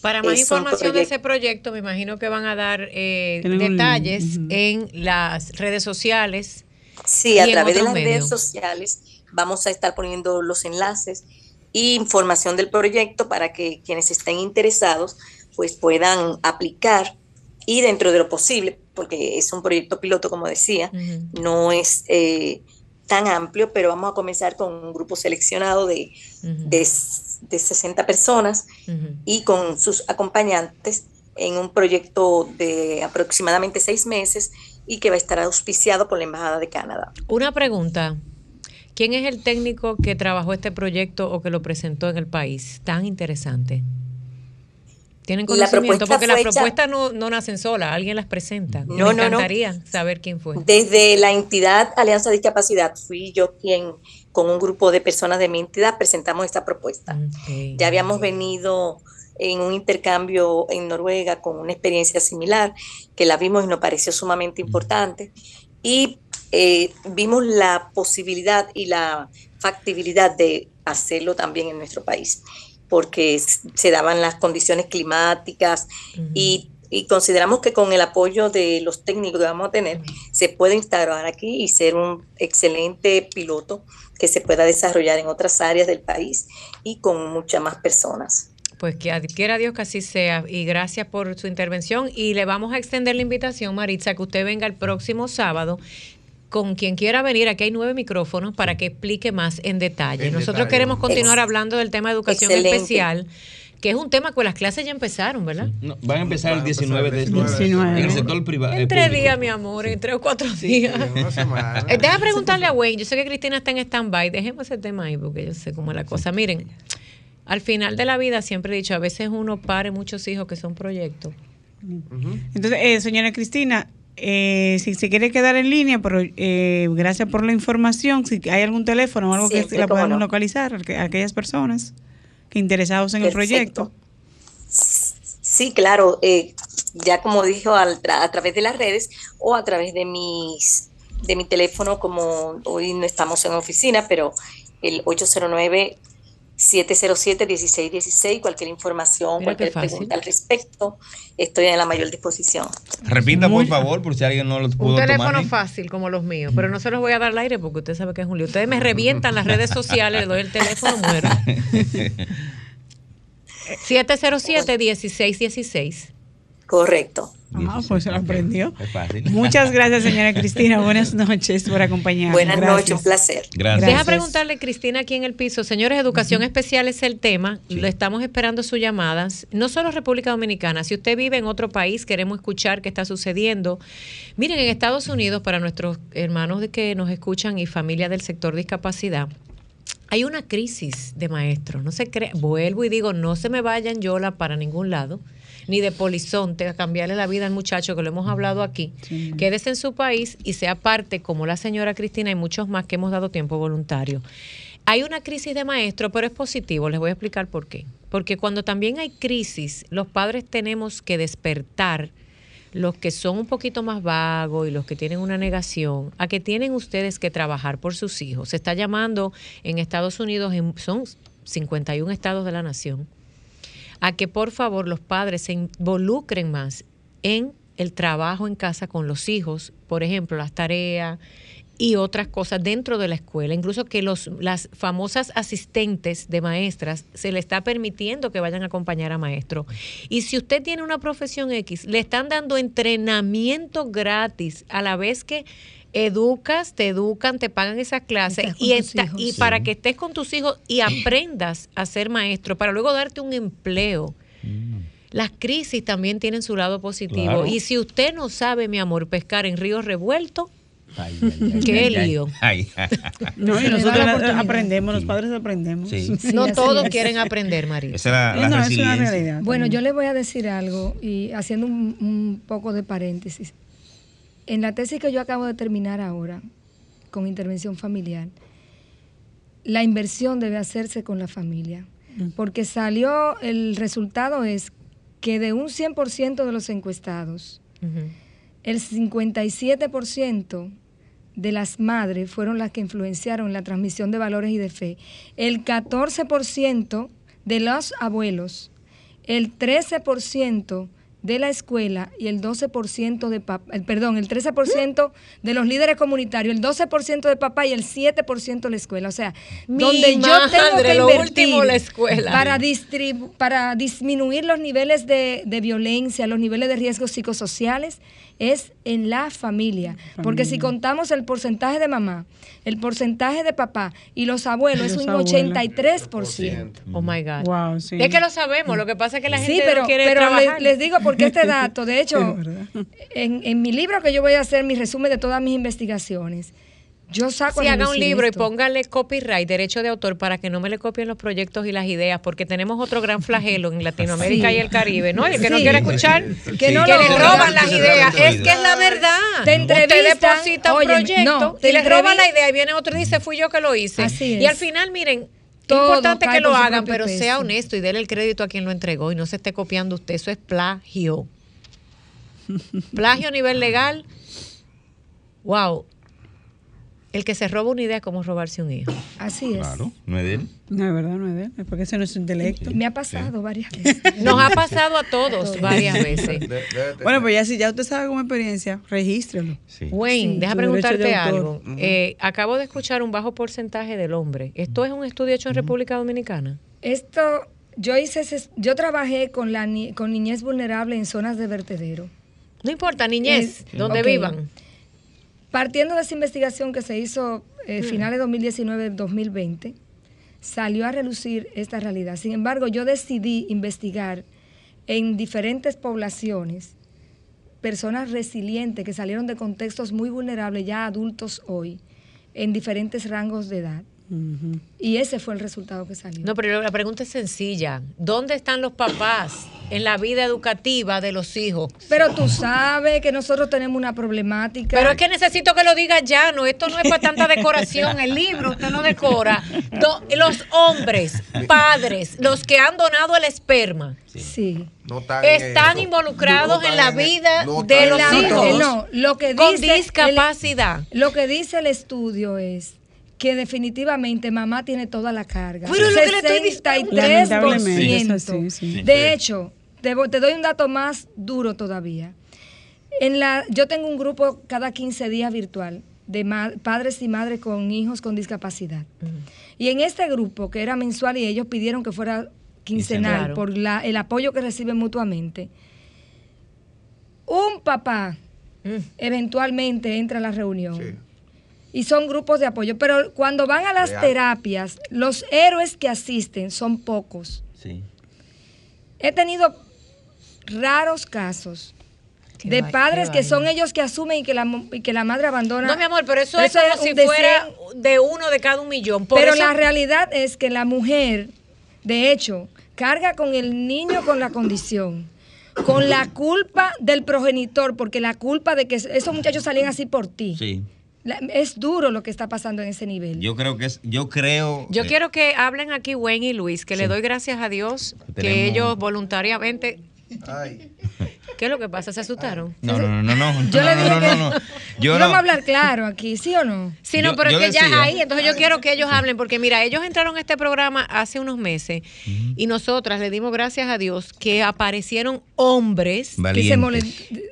Para más información de ese proyecto, me imagino que van a dar eh, detalles en las redes sociales. Sí, a en través de las medios. redes sociales vamos a estar poniendo los enlaces e información del proyecto para que quienes estén interesados pues puedan aplicar y dentro de lo posible, porque es un proyecto piloto, como decía, no es eh, tan amplio, pero vamos a comenzar con un grupo seleccionado de, de, de 60 personas y con sus acompañantes en un proyecto de aproximadamente seis meses y que va a estar auspiciado por la Embajada de Canadá. Una pregunta. ¿Quién es el técnico que trabajó este proyecto o que lo presentó en el país? Tan interesante. ¿Tienen La conocimiento? propuesta Porque las propuestas no, no nacen solas, alguien las presenta. No, Me no, no. encantaría saber quién fue. Desde la entidad Alianza Discapacidad fui yo quien con un grupo de personas de mi entidad presentamos esta propuesta. Ya habíamos venido en un intercambio en Noruega con una experiencia similar que la vimos y nos pareció sumamente importante. Y eh, vimos la posibilidad y la factibilidad de hacerlo también en nuestro país porque se daban las condiciones climáticas y, y consideramos que con el apoyo de los técnicos que vamos a tener se puede instaurar aquí y ser un excelente piloto que se pueda desarrollar en otras áreas del país y con muchas más personas. Pues que quiera Dios que así sea. Y gracias por su intervención. Y le vamos a extender la invitación, Maritza, que usted venga el próximo sábado con quien quiera venir. Aquí hay nueve micrófonos para que explique más en detalle. En Nosotros detalle. queremos continuar Ex- hablando del tema de educación Excelente. especial, que es un tema que las clases ya empezaron, ¿verdad? No, van a empezar el 19 de este 19. En el sector privado. En tres días, mi amor, en tres o cuatro días. Eh, Deja preguntarle a Wayne. Yo sé que Cristina está en stand-by. Dejemos ese tema ahí porque yo sé cómo es la cosa. Miren, al final de la vida siempre he dicho, a veces uno pare muchos hijos que son proyectos. Entonces, eh, señora Cristina, Eh, si se quiere quedar en línea, pero eh, gracias por la información. Si hay algún teléfono o algo que la no. localizar, a aquellas personas interesados en el proyecto. Sí, claro, eh, ya como dijo, al tra- a través de las redes o a través de mis de mi teléfono, como hoy no estamos en oficina, pero el 809 707 1616, cualquier información, Mira cualquier pregunta al respecto, estoy en la mayor disposición. Repita, por favor, por si alguien no lo pudo Un tomar. teléfono fácil como los míos, pero no se los voy a dar al aire porque usted sabe que es un lío. Ustedes me revientan las redes sociales, le doy el teléfono, muero. 707-1616. Correcto. Ah, pues se lo aprendió. Es fácil. Muchas gracias, señora Cristina. Buenas noches por acompañarnos. Buenas noches, un placer. Gracias. Deja preguntarle, Cristina, aquí en el piso. Señores, educación especial es el tema. Lo estamos esperando sus llamadas. No solo República Dominicana. Si usted vive en otro país, queremos escuchar qué está sucediendo. Miren, en Estados Unidos, para nuestros hermanos de que nos escuchan y familia del sector discapacidad, hay una crisis de maestros. No se cree. Vuelvo y digo, no se me vayan yola para ningún lado, ni de polizonte a cambiarle la vida al muchacho, que lo hemos hablado aquí. Quédese en su país y sea parte, como la señora Cristina y muchos más que hemos dado tiempo voluntario. Hay una crisis de maestros, pero es positivo. Les voy a explicar por qué. Porque cuando también hay crisis, los padres tenemos que despertar los que son un poquito más vagos y los que tienen una negación, a que tienen ustedes que trabajar por sus hijos. Se está llamando en Estados Unidos, en- son 51 estados de la nación, a que por favor los padres se involucren más en el trabajo en casa con los hijos, por ejemplo, las tareas y otras cosas dentro de la escuela, incluso que los, las famosas asistentes de maestras se le está permitiendo que vayan a acompañar a maestro. Y si usted tiene una profesión X, le están dando entrenamiento gratis a la vez que educas, te educan, te pagan esas clases y, hijos. y Sí. para que estés con tus hijos y aprendas a ser maestro, para luego darte un empleo. Las crisis también tienen su lado positivo. Claro. Y si usted no sabe, mi amor, pescar en ríos revueltos, Ay, ay, ay, Qué ay, ay. lío. No, y le nosotros aprendemos, los padres aprendemos. Sí. no todos es. quieren aprender, María. Esa es la, la No, es una resiliencia. realidad. Bueno, también. yo les voy a decir algo y haciendo un, un poco de paréntesis. En la tesis que yo acabo de terminar ahora, con intervención familiar, la inversión debe hacerse con la familia. Porque salió, el resultado es que de un 100% de los encuestados, Ujú. el 57% de las madres fueron las que influenciaron la transmisión de valores y de fe. El 14% de los abuelos, el 13% de la escuela y el 12% de papá, el, perdón, el 13% de los líderes comunitarios, el 12% de papá y el 7% de la escuela. O sea, Mi donde yo tengo madre, que invertir último, la escuela. para para disminuir los niveles de, de violencia, los niveles de riesgos psicosociales, es en la familia. Porque si contamos el porcentaje de mamá, el porcentaje de papá y los abuelos, es un abuelos. 83%. Oh my God. Wow, sí. Es que lo sabemos, lo que pasa es que la gente Sí, pero, no quiere pero trabajar. les, les digo porque este dato, de hecho, en, en mi libro que yo voy a hacer mi resumen de todas mis investigaciones, yo saco Si haga un libro y póngale copyright, derecho de autor, para que no me le copien los proyectos y las ideas, porque tenemos otro gran flagelo en Latinoamérica Sí. y el Caribe, ¿no? El que no quiere escuchar, Sí. Que no que lo le roban las ideas. Es que es la verdad. Te Usted entrevistan, deposita un óyeme, proyecto no, te y le roban la idea y viene otro y dice, fui yo que lo hice. Así Y al es. final, miren, es Todo importante que lo hagan, pero peso. sea honesto y déle el crédito a quien lo entregó y no se esté copiando usted. Eso es plagio. Plagio a nivel legal. Wow. El que se roba una idea es como robarse un hijo. Así es. Claro, no es de él. No, es verdad, no es de él. Es porque ese no es su intelecto. Me ha pasado varias veces. Nos ha pasado a todos varias veces. De- de- Bueno, pues ya si ya usted sabe como experiencia, regístrelo. Sí. Wayne, Sí, deja preguntarte algo. Eh, acabo de escuchar un bajo porcentaje del hombre. ¿Esto es un estudio hecho en República Dominicana? Esto, yo hice, ese- yo trabajé con la ni- con niñez vulnerable en zonas de vertedero. No importa, niñez, Es- donde ok. vivan. Partiendo de esa investigación que se hizo eh, Mm. finales de 2019-2020, salió a relucir esta realidad. Sin embargo, yo decidí investigar en diferentes poblaciones personas resilientes que salieron de contextos muy vulnerables, ya adultos hoy, en diferentes rangos de edad. Y ese fue el resultado que salió. No, pero la pregunta es sencilla. ¿Dónde están los papás? En la vida educativa de los hijos. Pero tú sabes que nosotros tenemos una problemática. Pero es que necesito que lo diga ya, no, esto no es para tanta decoración, el libro usted no decora. Do- los hombres, padres, los que han donado el esperma, Sí. No están involucrados No en la vida no de los hijos no, lo que con dice el- discapacidad. lo que dice el estudio es que definitivamente mamá tiene toda la carga. Pero lo que le estoy diciendo- 63%. Lamentablemente, eso sí, sí. De hecho, te, te doy un dato más duro todavía. En la, yo tengo un grupo cada 15 días virtual de ma- padres y madres con hijos con discapacidad. Y en este grupo, que era mensual y ellos pidieron que fuera quincenal Claro. por la, el apoyo que reciben mutuamente, un papá eventualmente entra a la reunión. Sí. Y son grupos de apoyo. Pero cuando van a las Real. terapias, los héroes que asisten son pocos. Sí. He tenido raros casos Qué de padres qué que son ellos que asumen y que la, y que la madre abandona. No, mi amor, pero eso, es es como si fuera de uno de cada un millón. Por Pero eso- la realidad es que la mujer, de hecho, carga con el niño con la condición, con la culpa del progenitor, porque la culpa de que esos muchachos salían así por ti. Sí. La- es duro lo que está pasando en ese nivel. Yo creo que es, yo creo. Yo eh, quiero que hablen aquí Wayne y Luis, que le doy gracias a Dios que ellos voluntariamente. Ay. ¿Qué es lo que pasa? ¿Se asustaron? No, no, no, no, no. Yo no, le dije no, que no, no. Yo vamos a hablar claro aquí, ¿sí o no? Sí, no, Yo- pero es que ya decía- ahí, entonces yo quiero que ellos hablen, porque mira, ellos entraron a este programa hace unos meses y nosotras le dimos gracias a Dios que aparecieron hombres, Que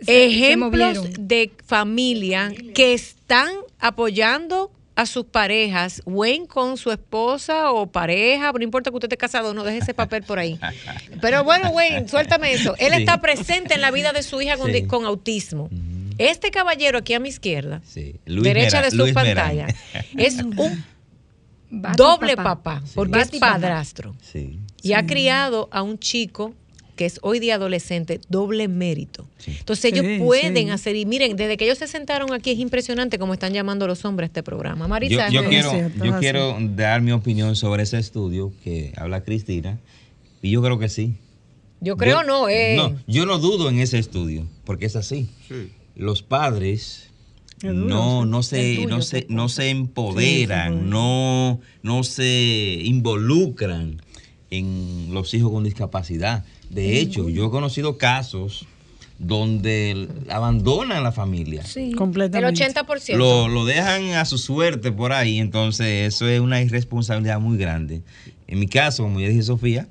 se, ejemplos de familia que están apoyando a sus parejas, Wayne con su esposa o pareja, no importa que usted esté casado, no deje ese papel por ahí. Pero bueno, Wayne, suéltame eso. Él Sí. está presente en la vida de su hija con, Sí. di- con autismo. Este caballero aquí a mi izquierda, Sí. Luis derecha Mera- de su Luis pantalla, es un Bati doble papá. papá, porque Bati es padrastro. Sí. Y ha criado a un chico que es hoy día adolescente, doble mérito. Entonces ellos Sí, pueden sí. hacer, y miren, desde que ellos se sentaron aquí es impresionante cómo están llamando los hombres a este programa. Marisa, yo quiero, cierto, yo quiero dar mi opinión sobre ese estudio que habla Cristina. Y yo creo que sí. yo creo Yo- no, eh. No, yo no dudo en ese estudio, porque es así. Sí. Los padres no, no se, tuyo, no se, Pepe. no se empoderan, no, no se involucran en los hijos con discapacidad. De hecho, yo he conocido casos donde el- abandonan la familia. Sí. El Completamente. 80%. Lo, lo dejan a su suerte por ahí, entonces eso es una irresponsabilidad muy grande. En mi caso, como ya dije Sofía,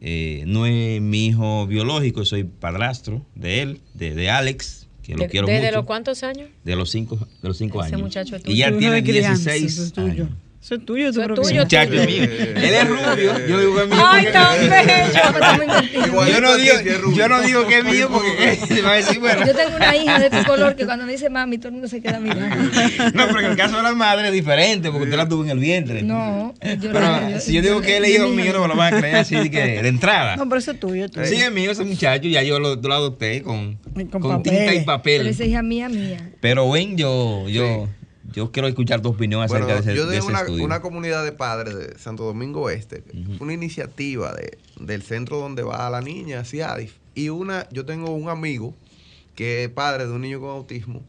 eh, no es mi hijo biológico, soy padrastro de él, de, de Alex, que lo De- quiero ¿Desde mucho. los cuántos años? De los cinco, de los cinco Ese años. muchacho es y ya tiene de crianza, 16 Eso es tuyo. años. Eso es tuyo, tu Eso es tuyo, Muchacho tuyo. mío. Él es rubio. Yo digo que es mío. Ay, tan bello. Yo, no digo, si es rubio. yo no digo que es mío porque se va a decir, bueno. Yo tengo una hija de tu color que cuando me dice mami, todo el mundo se queda mirando. No, pero en el caso de la madre es diferente porque usted la tuvo en el vientre. No, yo Pero yo- si yo digo que él es hijo mío, no me lo van a creer así de, que, de entrada. No, pero eso es tuyo. tuyo. Sí, es mío ese muchacho, ya yo lo, lo adopté con, Con con, tinta y Pero papel. esa hija mía, mía. Pero ven, yo, yo, yo quiero escuchar tu opinión acerca Bueno, de ese, yo de tengo ese una, estudio. una comunidad de padres de Santo Domingo Este, una iniciativa de, del centro donde va la niña, CIADIF, y una, yo tengo un amigo que es padre de un niño con autismo,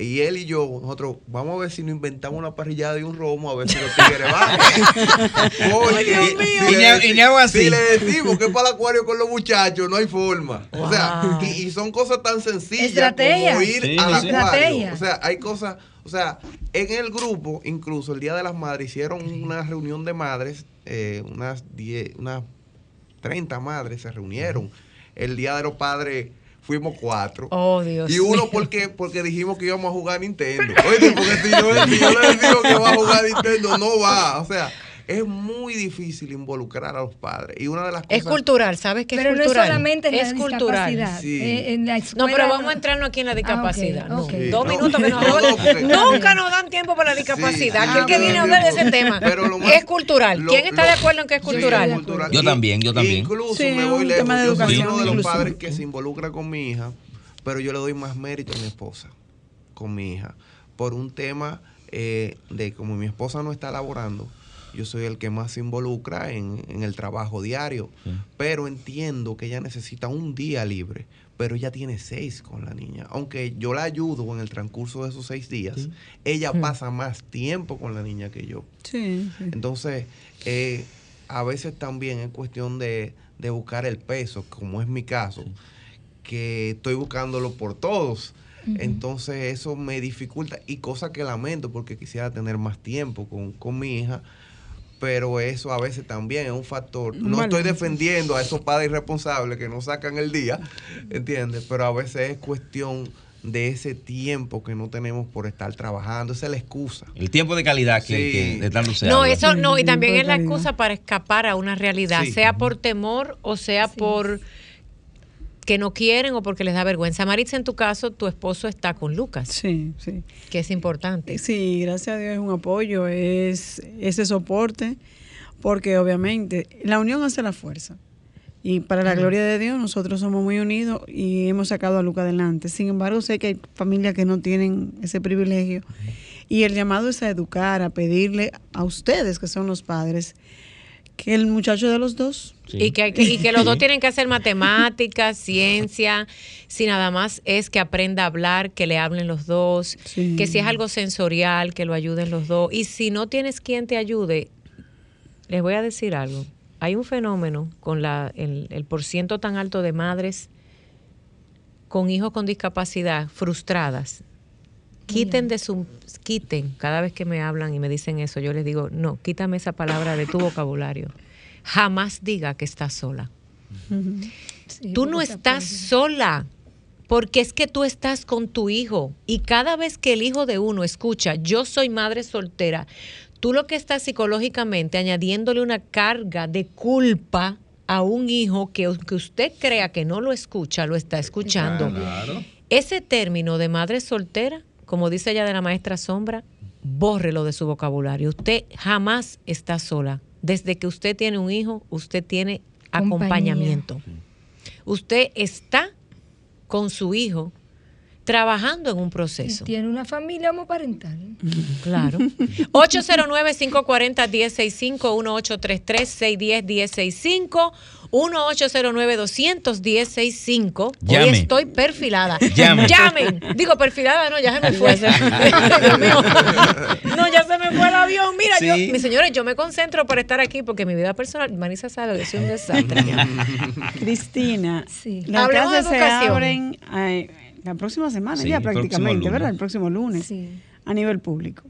y él y yo, nosotros, vamos a ver si nos inventamos una parrillada y un romo, a ver si los tigres van. Oye, Dios si mío. le Y así. Si le decimos que es para el acuario con los muchachos, no hay forma. O sea, y, y son cosas tan sencillas Estrategia. como ir Sí, al sí. acuario. Estrategia. O sea, hay cosas, o sea, en el grupo, incluso el Día de las Madres, hicieron una reunión de madres, eh, unas 10, unas 30 madres se reunieron. El Día de los Padres fuimos cuatro. Oh, Dios Y uno porque, porque dijimos que íbamos a jugar Nintendo. Oye, porque si yo, si yo le digo que va a jugar Nintendo, no va. O sea, es muy difícil involucrar a los padres. Y una de las cosas... Es cultural, ¿sabes qué es Pero no es cultural? solamente en la cultural. discapacidad. Sí. Eh, en la No, pero vamos a entrarnos aquí en la discapacidad. Ah, no, ok. Dos minutos que nos No, Nunca nos dan tiempo para la discapacidad. Sí, Aquí el que viene a hablar de ese tema Pero lo más- es cultural. lo- ¿Quién está lo- de acuerdo en que es Sí, cultural? es cultural. Yo también, yo también. Incluso Sí, me voy lejos. tema de Yo soy uno de los padres que se involucra con mi hija, pero yo le doy más mérito a mi esposa, con mi hija, por un tema eh, de como mi esposa no está laborando, yo soy el que más se involucra en, en el trabajo diario, pero entiendo que ella necesita un día libre, pero ella tiene seis con la niña. Aunque yo la ayudo en el transcurso de esos seis días, ella pasa más tiempo con la niña que yo. Sí, sí. Entonces, eh, a veces también es cuestión de, de buscar el peso, como es mi caso, que estoy buscándolo por todos. Entonces eso me dificulta y cosa que lamento porque quisiera tener más tiempo con, con mi hija, pero eso a veces también es un factor. No estoy defendiendo a esos padres irresponsables que no sacan el día, ¿entiendes? Pero a veces es cuestión de ese tiempo que no tenemos por estar trabajando, esa es la excusa. El tiempo de calidad que, Sí. que No, habla. eso no, y también es la excusa para escapar a una realidad, Sí. sea por temor o sea por que no quieren o porque les da vergüenza. Maritza, en tu caso, tu esposo está con Lucas, Sí, sí. que es importante. Sí, gracias a Dios es un apoyo, es ese soporte, porque obviamente la unión hace la fuerza. Y para la gloria de Dios, nosotros somos muy unidos y hemos sacado a Luca adelante. Sin embargo, sé que hay familias que no tienen ese privilegio. Y el llamado es a educar, a pedirle a ustedes, que son los padres, que el muchacho de los dos Y, que, y que los dos tienen que hacer matemáticas, ciencia, si nada más es que aprenda a hablar, que le hablen los dos, Sí. que si es algo sensorial, que lo ayuden los dos. Y si no tienes quien te ayude, les voy a decir algo. Hay un fenómeno con la, el, el porciento tan alto de madres con hijos con discapacidad frustradas. Quiten de su quiten cada vez que me hablan y me dicen eso, yo les digo, "No, quítame esa palabra de tu vocabulario. Jamás diga que estás sola. Sí, Tú no estás sola, porque es que tú estás con tu hijo. Y cada vez que el hijo de uno escucha, yo soy madre soltera, tú lo que estás psicológicamente añadiéndole una carga de culpa a un hijo que aunque usted crea que no lo escucha, lo está escuchando. Ese término de madre soltera, como dice ella de la maestra Sombra, bórrelo de su vocabulario. Usted jamás está sola. Desde que usted tiene un hijo, usted tiene Compañía. acompañamiento. Usted está con su hijo trabajando en un proceso. tiene una familia homoparental. Claro. 809-540-1065, 1833-610-1065, 1809-210-65. Hoy Llame. estoy perfilada. Llame. Llamen. Digo, perfilada, no, ya se me fue. Dios mío. No, ya se me fue el avión. Mira, Sí. yo, mis señores, yo me concentro para estar aquí porque mi vida personal, Marisa sabe que soy un desastre. Cristina, Sí. las Hablemos de se educación. abren ay, la próxima semana, Sí, ya prácticamente. ¿verdad? El próximo lunes, Sí. a nivel público.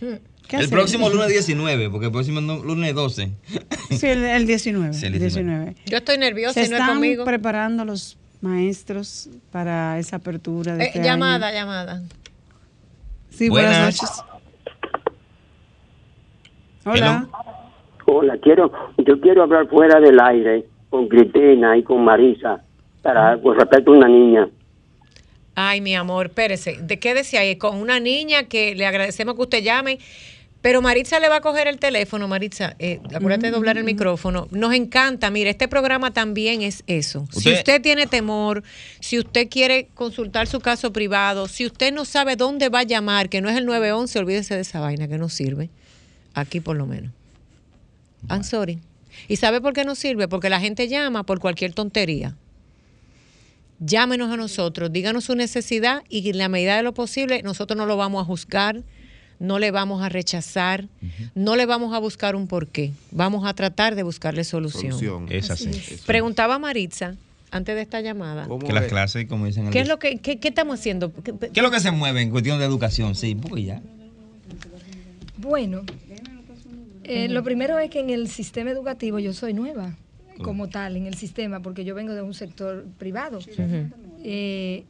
¿Qué El hacer? próximo lunes 19, porque el próximo lunes 12. Sí, el, el 19. Sí, el el 19. 19. Yo estoy nerviosa Se y no es están conmigo. preparando los maestros para esa apertura de Eh, este llamada, año. llamada. Sí, buenas, Buenas. noches. Hola. Hola, quiero, yo quiero hablar fuera del aire con Cristina y con Marisa para con respecto a una niña. Ay, mi amor, espérese. ¿De qué decía ahí? Con una niña que le agradecemos que usted llame. Pero Maritza le va a coger el teléfono, Maritza. eh, acuérdate de doblar el micrófono. Nos encanta. Mire, este programa también es eso. Si Usted- usted tiene temor, si usted quiere consultar su caso privado, si usted no sabe dónde va a llamar, que no es el 911, olvídese de esa vaina que no sirve. Aquí por lo menos. I'm sorry. ¿Y sabe por qué no sirve? Porque la gente llama por cualquier tontería llámenos a nosotros, díganos su necesidad y en la medida de lo posible nosotros no lo vamos a juzgar, no le vamos a rechazar, no le vamos a buscar un porqué, vamos a tratar de buscarle solución. Solución. Es así. Preguntaba Maritza antes de esta llamada, ¿Cómo Que las es? clases, como dicen en ¿qué es lo que qué, qué estamos haciendo? ¿Qué- ¿Qué es lo que se mueve en cuestión de educación? Sí, porque ya. Bueno, eh, lo primero es que en el sistema educativo yo soy nueva como tal, en el sistema, porque yo vengo de un sector privado. Eh,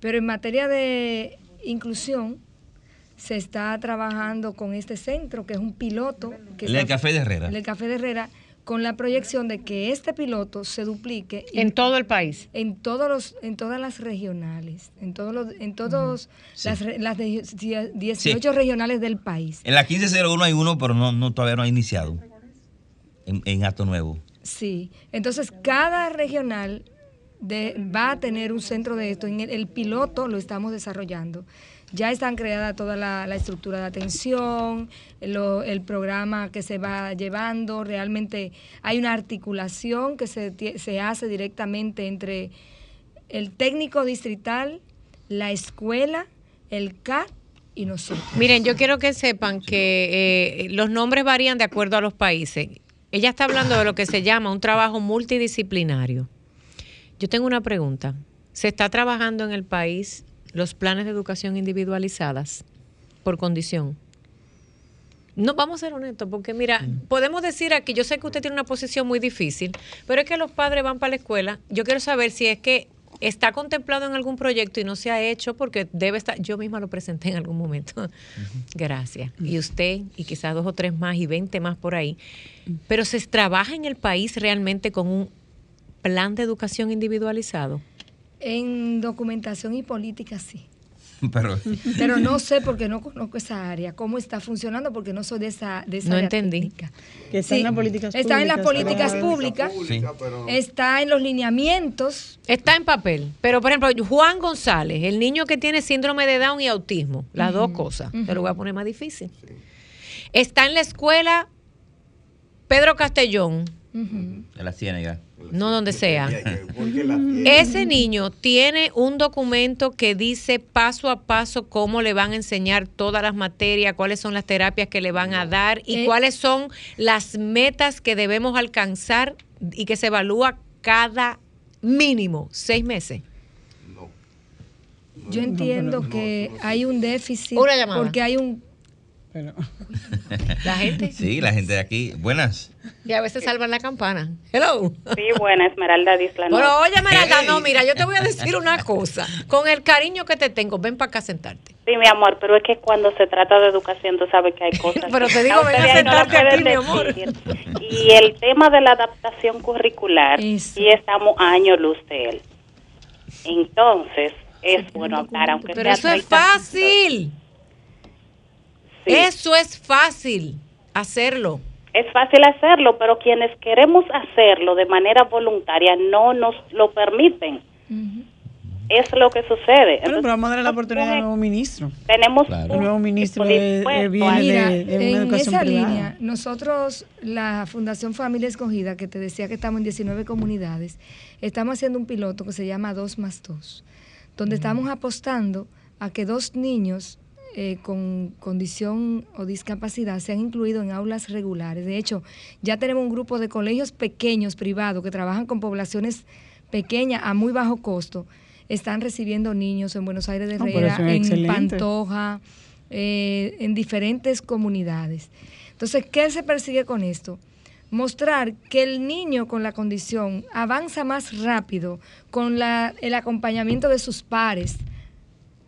pero en materia de inclusión, se está trabajando con este centro, que es un piloto. Que El Café de Herrera. El Café de Herrera, con la proyección de que este piloto se duplique En todo el país. en todos los en todas las regionales en todos los en todos Sí. las, re- las de- 18 regionales del país En la 1501 hay uno, pero no, no todavía no ha iniciado. En, en Acto Nuevo. Sí entonces cada regional de- va a tener un centro de esto en el, piloto lo estamos desarrollando Ya están creada toda la, estructura de atención, lo- el programa que se va llevando. Realmente hay una articulación que se, se hace directamente entre el técnico distrital, la escuela, el CAT y nosotros. Miren, yo quiero que sepan que eh, los nombres varían de acuerdo a los países. Ella está hablando de lo que se llama un trabajo multidisciplinario. Yo tengo una pregunta. ¿Se está trabajando en el país los planes de educación individualizadas por condición? No, vamos a ser honestos, porque mira, podemos decir aquí, yo sé que usted tiene una posición muy difícil, pero es que los padres van para la escuela. Yo quiero saber si es que está contemplado en algún proyecto y no se ha hecho porque debe estar, yo misma lo presenté en algún momento. Gracias. Y usted, y quizás dos o tres más y veinte más por ahí. Pero se trabaja en el país realmente con un plan de educación individualizado. En documentación y política sí. Pero, Pero no sé porque no conozco esa área, cómo está funcionando porque no soy de esa, de esa No área entendí. técnica. Que está en las políticas Está en las públicas, políticas pero- públicas, Sí. está en los lineamientos. Está en papel. Pero, por ejemplo, Juan González, el niño que tiene síndrome de Down y autismo, las dos cosas, te lo voy a poner más difícil. Está en la escuela Pedro Castellón, de la ciénaga. No donde sea. Ese niño tiene un documento que dice paso a paso cómo le van a enseñar todas las materias, cuáles son las terapias que le van a dar y Eh. cuáles son las metas que debemos alcanzar y que se evalúa cada mínimo seis meses. Yo entiendo que hay un déficit porque hay un La gente. Sí, la gente de aquí. Buenas. Y a veces salvan la campana. Hello. Sí, buena, Esmeralda Disla. Bueno, oye, Meralda, no, mira, yo te voy a decir una cosa. Con el cariño que te tengo, ven para acá a sentarte. Sí, mi amor, pero es que cuando se trata de educación, tú sabes que hay cosas. Pero que te digo, ven a ahí no la sentarte aquí, pueden mi amor. decir. Y el tema de la adaptación curricular, sí estamos año luz de él. Entonces, es bueno hablar, aunque Pero sea eso es 30 Eso es fácil hacerlo. Es fácil hacerlo, pero quienes queremos hacerlo de manera voluntaria no nos lo permiten. Es lo que sucede. Bueno, pero Entonces, vamos a darle la oportunidad al nuevo ministro. tenemos un nuevo ministro de, de- dispuesto viene a- Mira, de, de una en educación esa privada. línea, nosotros, la Fundación Familia Escogida, que te decía que estamos en 19 comunidades, estamos haciendo un piloto que se llama 2 más 2, donde estamos apostando a que dos niños eh, con condición o discapacidad sean incluidos en aulas regulares. De hecho, ya tenemos un grupo de colegios pequeños, privados, que trabajan con poblaciones pequeñas a muy bajo costo. Están recibiendo niños en Buenos Aires de Herrera, en excelente. Pantoja, eh, en diferentes comunidades. Entonces, ¿qué se persigue con esto? Mostrar que el niño con la condición avanza más rápido con la- el acompañamiento de sus pares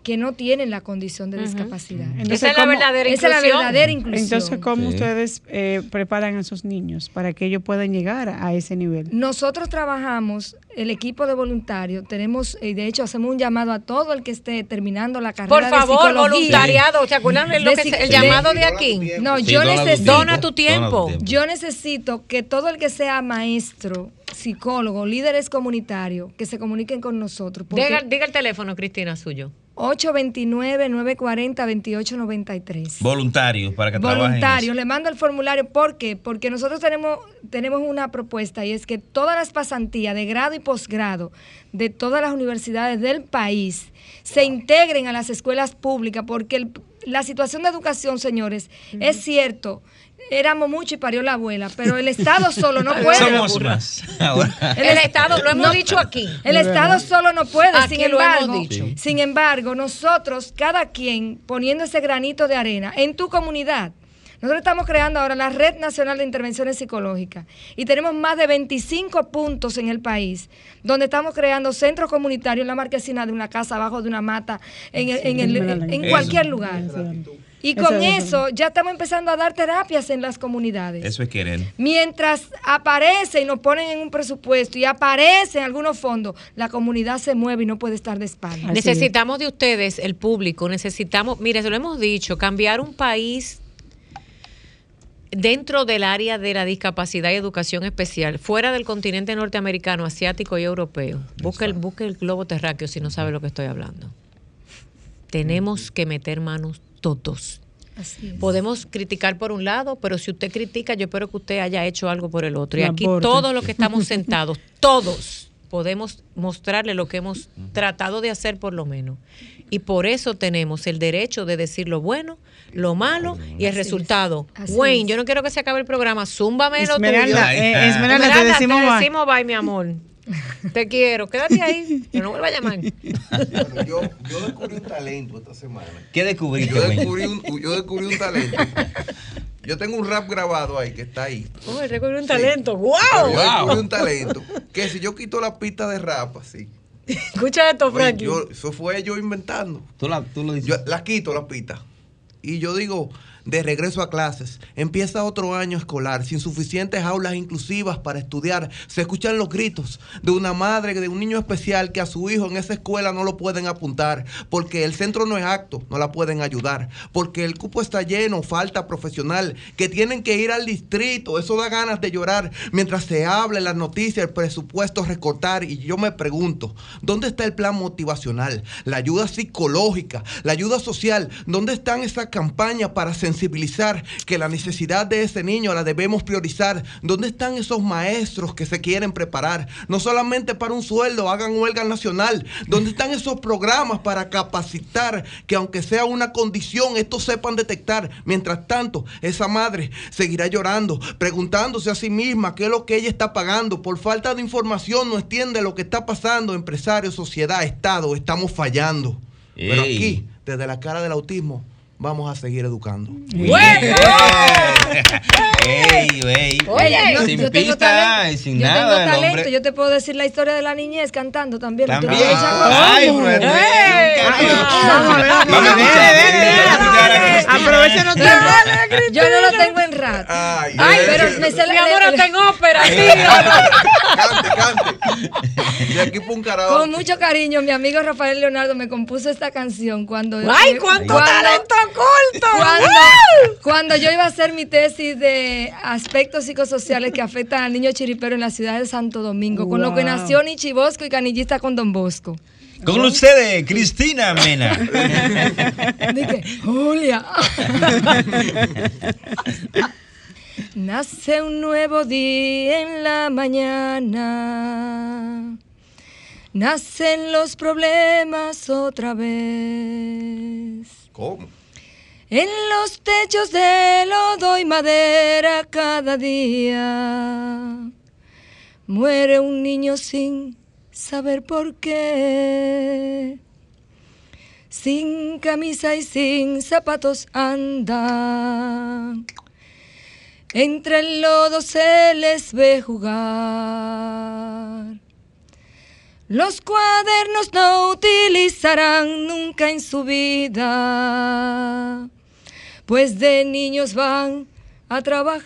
que no tienen la condición de discapacidad. Esa es la verdadera Esa es la inclusión. verdadera inclusión. Entonces, ¿cómo Sí. ustedes eh, preparan a esos niños para que ellos puedan llegar a ese nivel? Nosotros trabajamos, el equipo de voluntarios, tenemos, y de hecho hacemos un llamado a todo el que esté terminando la carrera Por de favor, psicología. voluntariado. ¿Se acuerdan de lo que el llamado de aquí? No, Sí, yo necesito. Dona tu tiempo. Yo necesito que todo el que sea maestro, psicólogo, líderes comunitarios, que se comuniquen con nosotros. porque Diga, diga el teléfono, Cristina, suyo. 829-940-2893. Voluntarios para que trabajen. en Voluntario, eso. le mando el formulario. ¿Por qué? Porque nosotros tenemos, tenemos una propuesta y es que todas las pasantías de grado y posgrado de todas las universidades del país se integren a las escuelas públicas porque el- la situación de educación, señores, es cierto. Éramos mucho y parió la abuela, pero el Estado solo no puede. Somos más. Ahora. El Estado, lo hemos dicho aquí. El Estado solo no puede, Aquí sin lo hemos embargo, dicho. sin embargo, nosotros, cada quien poniendo ese granito de arena en tu comunidad. Nosotros estamos creando ahora la Red Nacional de Intervenciones Psicológicas y tenemos más de 25 puntos en el país donde estamos creando centros comunitarios en la marquesina de una casa, abajo de una mata, en, el- en, el- en cualquier lugar. Y con es eso ya estamos empezando a dar terapias en las comunidades. Eso es querer. Mientras aparece y nos ponen en un presupuesto y aparecen algunos fondos, la comunidad se mueve y no puede estar de espaldas. Necesitamos de ustedes, el público, necesitamos, mire, se lo hemos dicho, cambiar un país dentro del área de la discapacidad y educación especial, fuera del continente norteamericano, asiático y europeo. Busque el, busque el globo terráqueo si no sabe lo que estoy hablando. tenemos que meter manos todos. Así es. Podemos criticar por un lado, pero si usted critica, yo espero que usted haya hecho algo por el otro. Y aquí todos los que estamos sentados, todos podemos mostrarle lo que hemos tratado de hacer por lo menos. Y por eso tenemos el derecho de decir lo bueno, lo malo y el Así resultado. Wayne, es. yo no quiero que se acabe el programa. Zúmbame lo Esmeralda, tuyo. eh, Esmeralda, te decimos bye. decimos bye, mi amor. Te quiero. Quédate ahí. Que no vuelva a llamar. Bueno, yo, yo descubrí un talento esta semana. ¿Qué descubriste, Yo descubrí un, yo descubrí un talento. Yo tengo un rap grabado ahí que está ahí. Oh, él descubrió un talento. ¡Wow! Pero Yo descubrí un talento que si yo quito la pista de rap así. Escucha esto, oye, Frankie. yo- eso fue yo inventando. Tú, la, tú lo dices. Yo la quito la pista. Y yo digo, de regreso a clases, empieza otro año escolar sin suficientes aulas inclusivas para estudiar. Se escuchan los gritos de una madre, de un niño especial que a su hijo en esa escuela no lo pueden apuntar porque el centro no es acto, no la pueden ayudar, porque el cupo está lleno, falta profesional, que tienen que ir al distrito. Eso da ganas de llorar mientras se habla en las noticias, el presupuesto recortar. Y yo me pregunto, ¿dónde está el plan motivacional, la ayuda psicológica, la ayuda social? ¿Dónde están esas campañas para sensibilizar que la necesidad de ese niño la debemos priorizar? ¿Dónde están esos maestros que se quieren preparar? No solamente para un sueldo, hagan huelga nacional. ¿Dónde están esos programas para capacitar que aunque sea una condición, estos sepan detectar? Mientras tanto, esa madre seguirá llorando, preguntándose a sí misma qué es lo que ella está pagando. Por falta de información no entiende lo que está pasando. Empresarios, sociedad, Estado, estamos fallando. Pero aquí, desde la cara del autismo, vamos a seguir educando. ¡Ey, ey! Oye, sin yo tengo pista y sin yo nada. tengo talento, hombre- yo te puedo decir la historia de la niñez cantando también. ¿no? ¿Tú También. Ay. Aprovecha no te- Yo no lo tengo en rat. Ay, pero ay. me sé la Mi amor, la- hasta en ópera, Cante, cante. De aquí para un karaoke. Con mucho cariño, mi amigo Rafael Leonardo me compuso esta canción cuando. ¡Ay, cuánto talento oculto! Cuando, cuando yo iba a hacer mi tesis de aspectos psicosociales que afectan al niño chiripero en la ciudad de Santo Domingo, con lo que nació Nichi Bosco y Canillista con Don Bosco. Con ustedes, Cristina Mena. Dije, Julia. Nace un nuevo día en la mañana. Nacen los problemas otra vez. ¿Cómo? En los techos de lodo y madera cada día muere un niño sin saber por qué. Sin camisa y sin zapatos andan. Entre el lodo se les ve jugar. Los cuadernos no utilizarán nunca en su vida, pues de niños van a trabajar.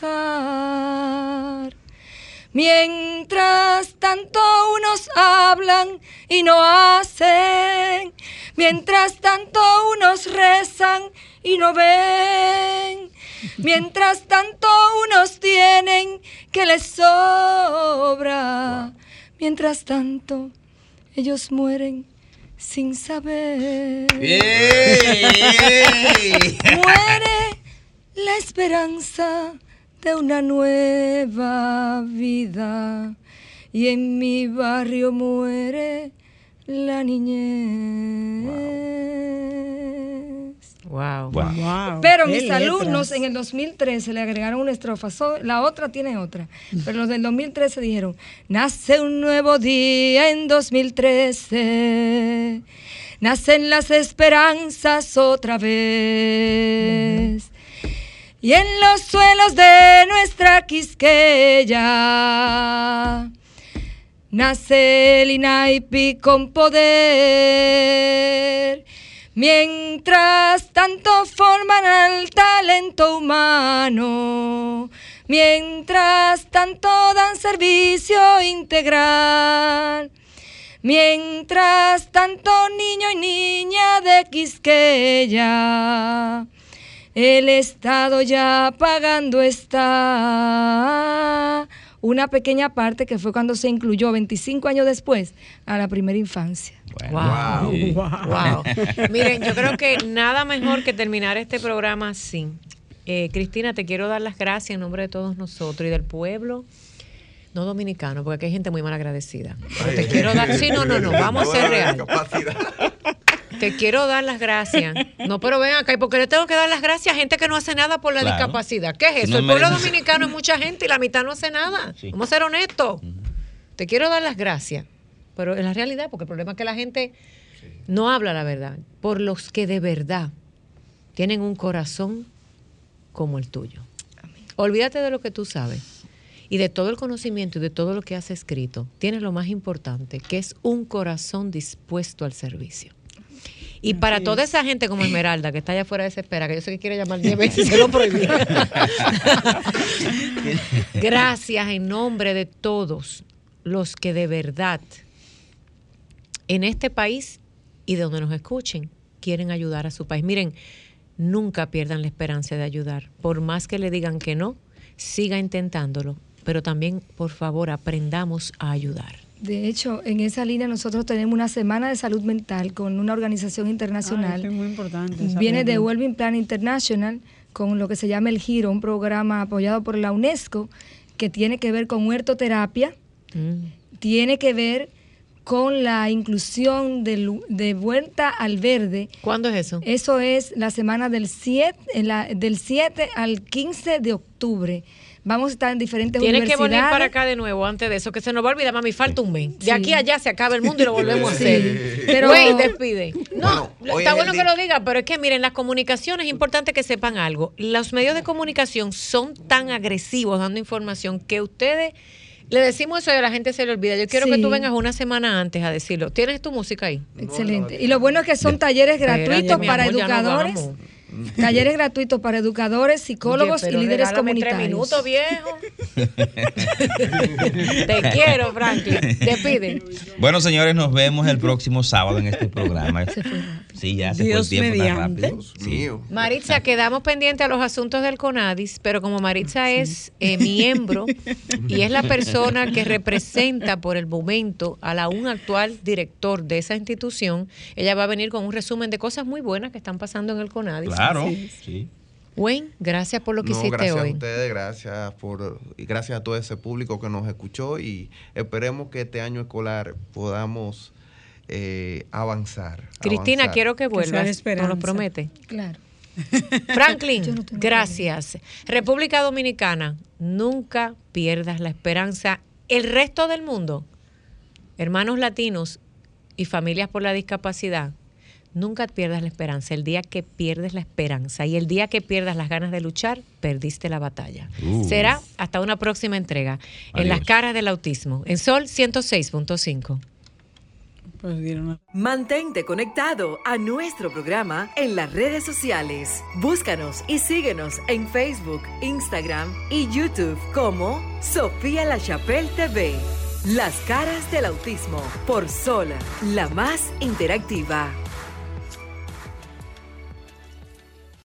Mientras tanto unos hablan y no hacen, mientras tanto unos rezan y no ven, mientras tanto unos tienen que les sobra, mientras tanto ellos mueren sin saber. Muere la esperanza de una nueva vida y en mi barrio muere la niñez. Wow. Wow, Pero mis letras. alumnos en el 2013 le agregaron una estrofa, so- la otra tiene otra, pero los del 2013 dijeron, nace un nuevo día en 2013, nacen las esperanzas otra vez. Y en los suelos de nuestra Quisqueya nace el INAIPI con poder. Mientras tanto forman al talento humano, mientras tanto dan servicio integral, mientras tanto niño y niña de Quisqueya, el Estado ya pagando está una pequeña parte que fue cuando se incluyó 25 años después a la primera infancia. Wow. Wow. Miren, yo creo que nada mejor que terminar este programa así. Eh, Cristina, te quiero dar las gracias en nombre de todos nosotros y del pueblo no dominicano, porque aquí hay gente muy mal agradecida. Pero te quiero dar, sí, no, no, no, vamos a ser reales. Te quiero dar las gracias. No, pero ven acá, ¿y por qué le tengo que dar las gracias a gente que no hace nada por la Claro. discapacidad? ¿Qué es eso? No el pueblo merece- dominicano es mucha gente y la mitad no hace nada. Vamos a ser honestos. Te quiero dar las gracias, pero es la realidad, porque el problema es que la gente no habla la verdad. Por los que de verdad tienen un corazón como el tuyo. Olvídate de lo que tú sabes y de todo el conocimiento y de todo lo que has escrito. Tienes lo más importante, que es un corazón dispuesto al servicio. Y para toda esa gente como Esmeralda, que está allá afuera desesperada, que yo sé que quiere llamar 10 veces y se lo prohibí. Gracias en nombre de todos los que de verdad en este país y de donde nos escuchen quieren ayudar a su país. Miren, nunca pierdan la esperanza de ayudar. Por más que le digan que no, siga intentándolo. Pero también, por favor, aprendamos a ayudar. De hecho, en esa línea nosotros tenemos una semana de salud mental con una organización internacional. Eso es muy importante. Viene de. Wellbeing Plan International con lo que se llama el Giro, un programa apoyado por la UNESCO que tiene que ver con huertoterapia, tiene que ver con la inclusión del- de vuelta al verde. ¿Cuándo es eso? Eso es la semana del 7, en la- del 7 al 15 de octubre. Vamos a estar en diferentes Tienes que universidades. venir para acá de nuevo antes de eso, que se nos va a olvidar, mami, falta un mes. De Sí. aquí a allá se acaba el mundo y lo volvemos a hacer. Pero- Güey, despide. No, Bueno, está es bueno que lo diga, pero es que miren, las comunicaciones es importante que sepan algo. Los medios de comunicación son tan agresivos dando información que ustedes le decimos eso y a la gente se le olvida. Yo quiero que tú vengas una semana antes a decirlo. ¿Tienes tu música ahí? Excelente. Y lo bueno es que son talleres gratuitos para amor, ya nos educadores. Talleres gratuitos para educadores, psicólogos Oye, y líderes regálame tres comunitarios. minutos, viejo. Te quiero, Franklin. Despide. Bueno, señores, nos vemos el próximo sábado en este programa. Sí, ya se Dios fue el tiempo tan rápido. Sí. Maritza, quedamos pendientes a los asuntos del CONADIS, pero como Maritza es eh, miembro y es la persona que representa por el momento a la un actual director de esa institución, ella va a venir con un resumen de cosas muy buenas que están pasando en el CONADIS. Claro, sí. Wayne, gracias por lo que No, hiciste gracias a hoy. ustedes, gracias por y gracias a todo ese público que nos escuchó y esperemos que este año escolar podamos eh, avanzar. Cristina, avanzar. quiero que vuelvas. ¿Nos lo promete? Claro. Franklin, gracias. República Dominicana, nunca pierdas la esperanza. El resto del mundo, hermanos latinos y familias por la discapacidad, nunca pierdas la esperanza. El día que pierdes la esperanza y el día que pierdas las ganas de luchar, perdiste la batalla. Uh. Será hasta una próxima entrega en. Las caras del autismo, en Sol 106.5. Mantente conectado a nuestro programa en las redes sociales. Búscanos y síguenos en Facebook, Instagram y YouTube como Sofía La Chapelle TV. Las caras del autismo por Sol, la más interactiva.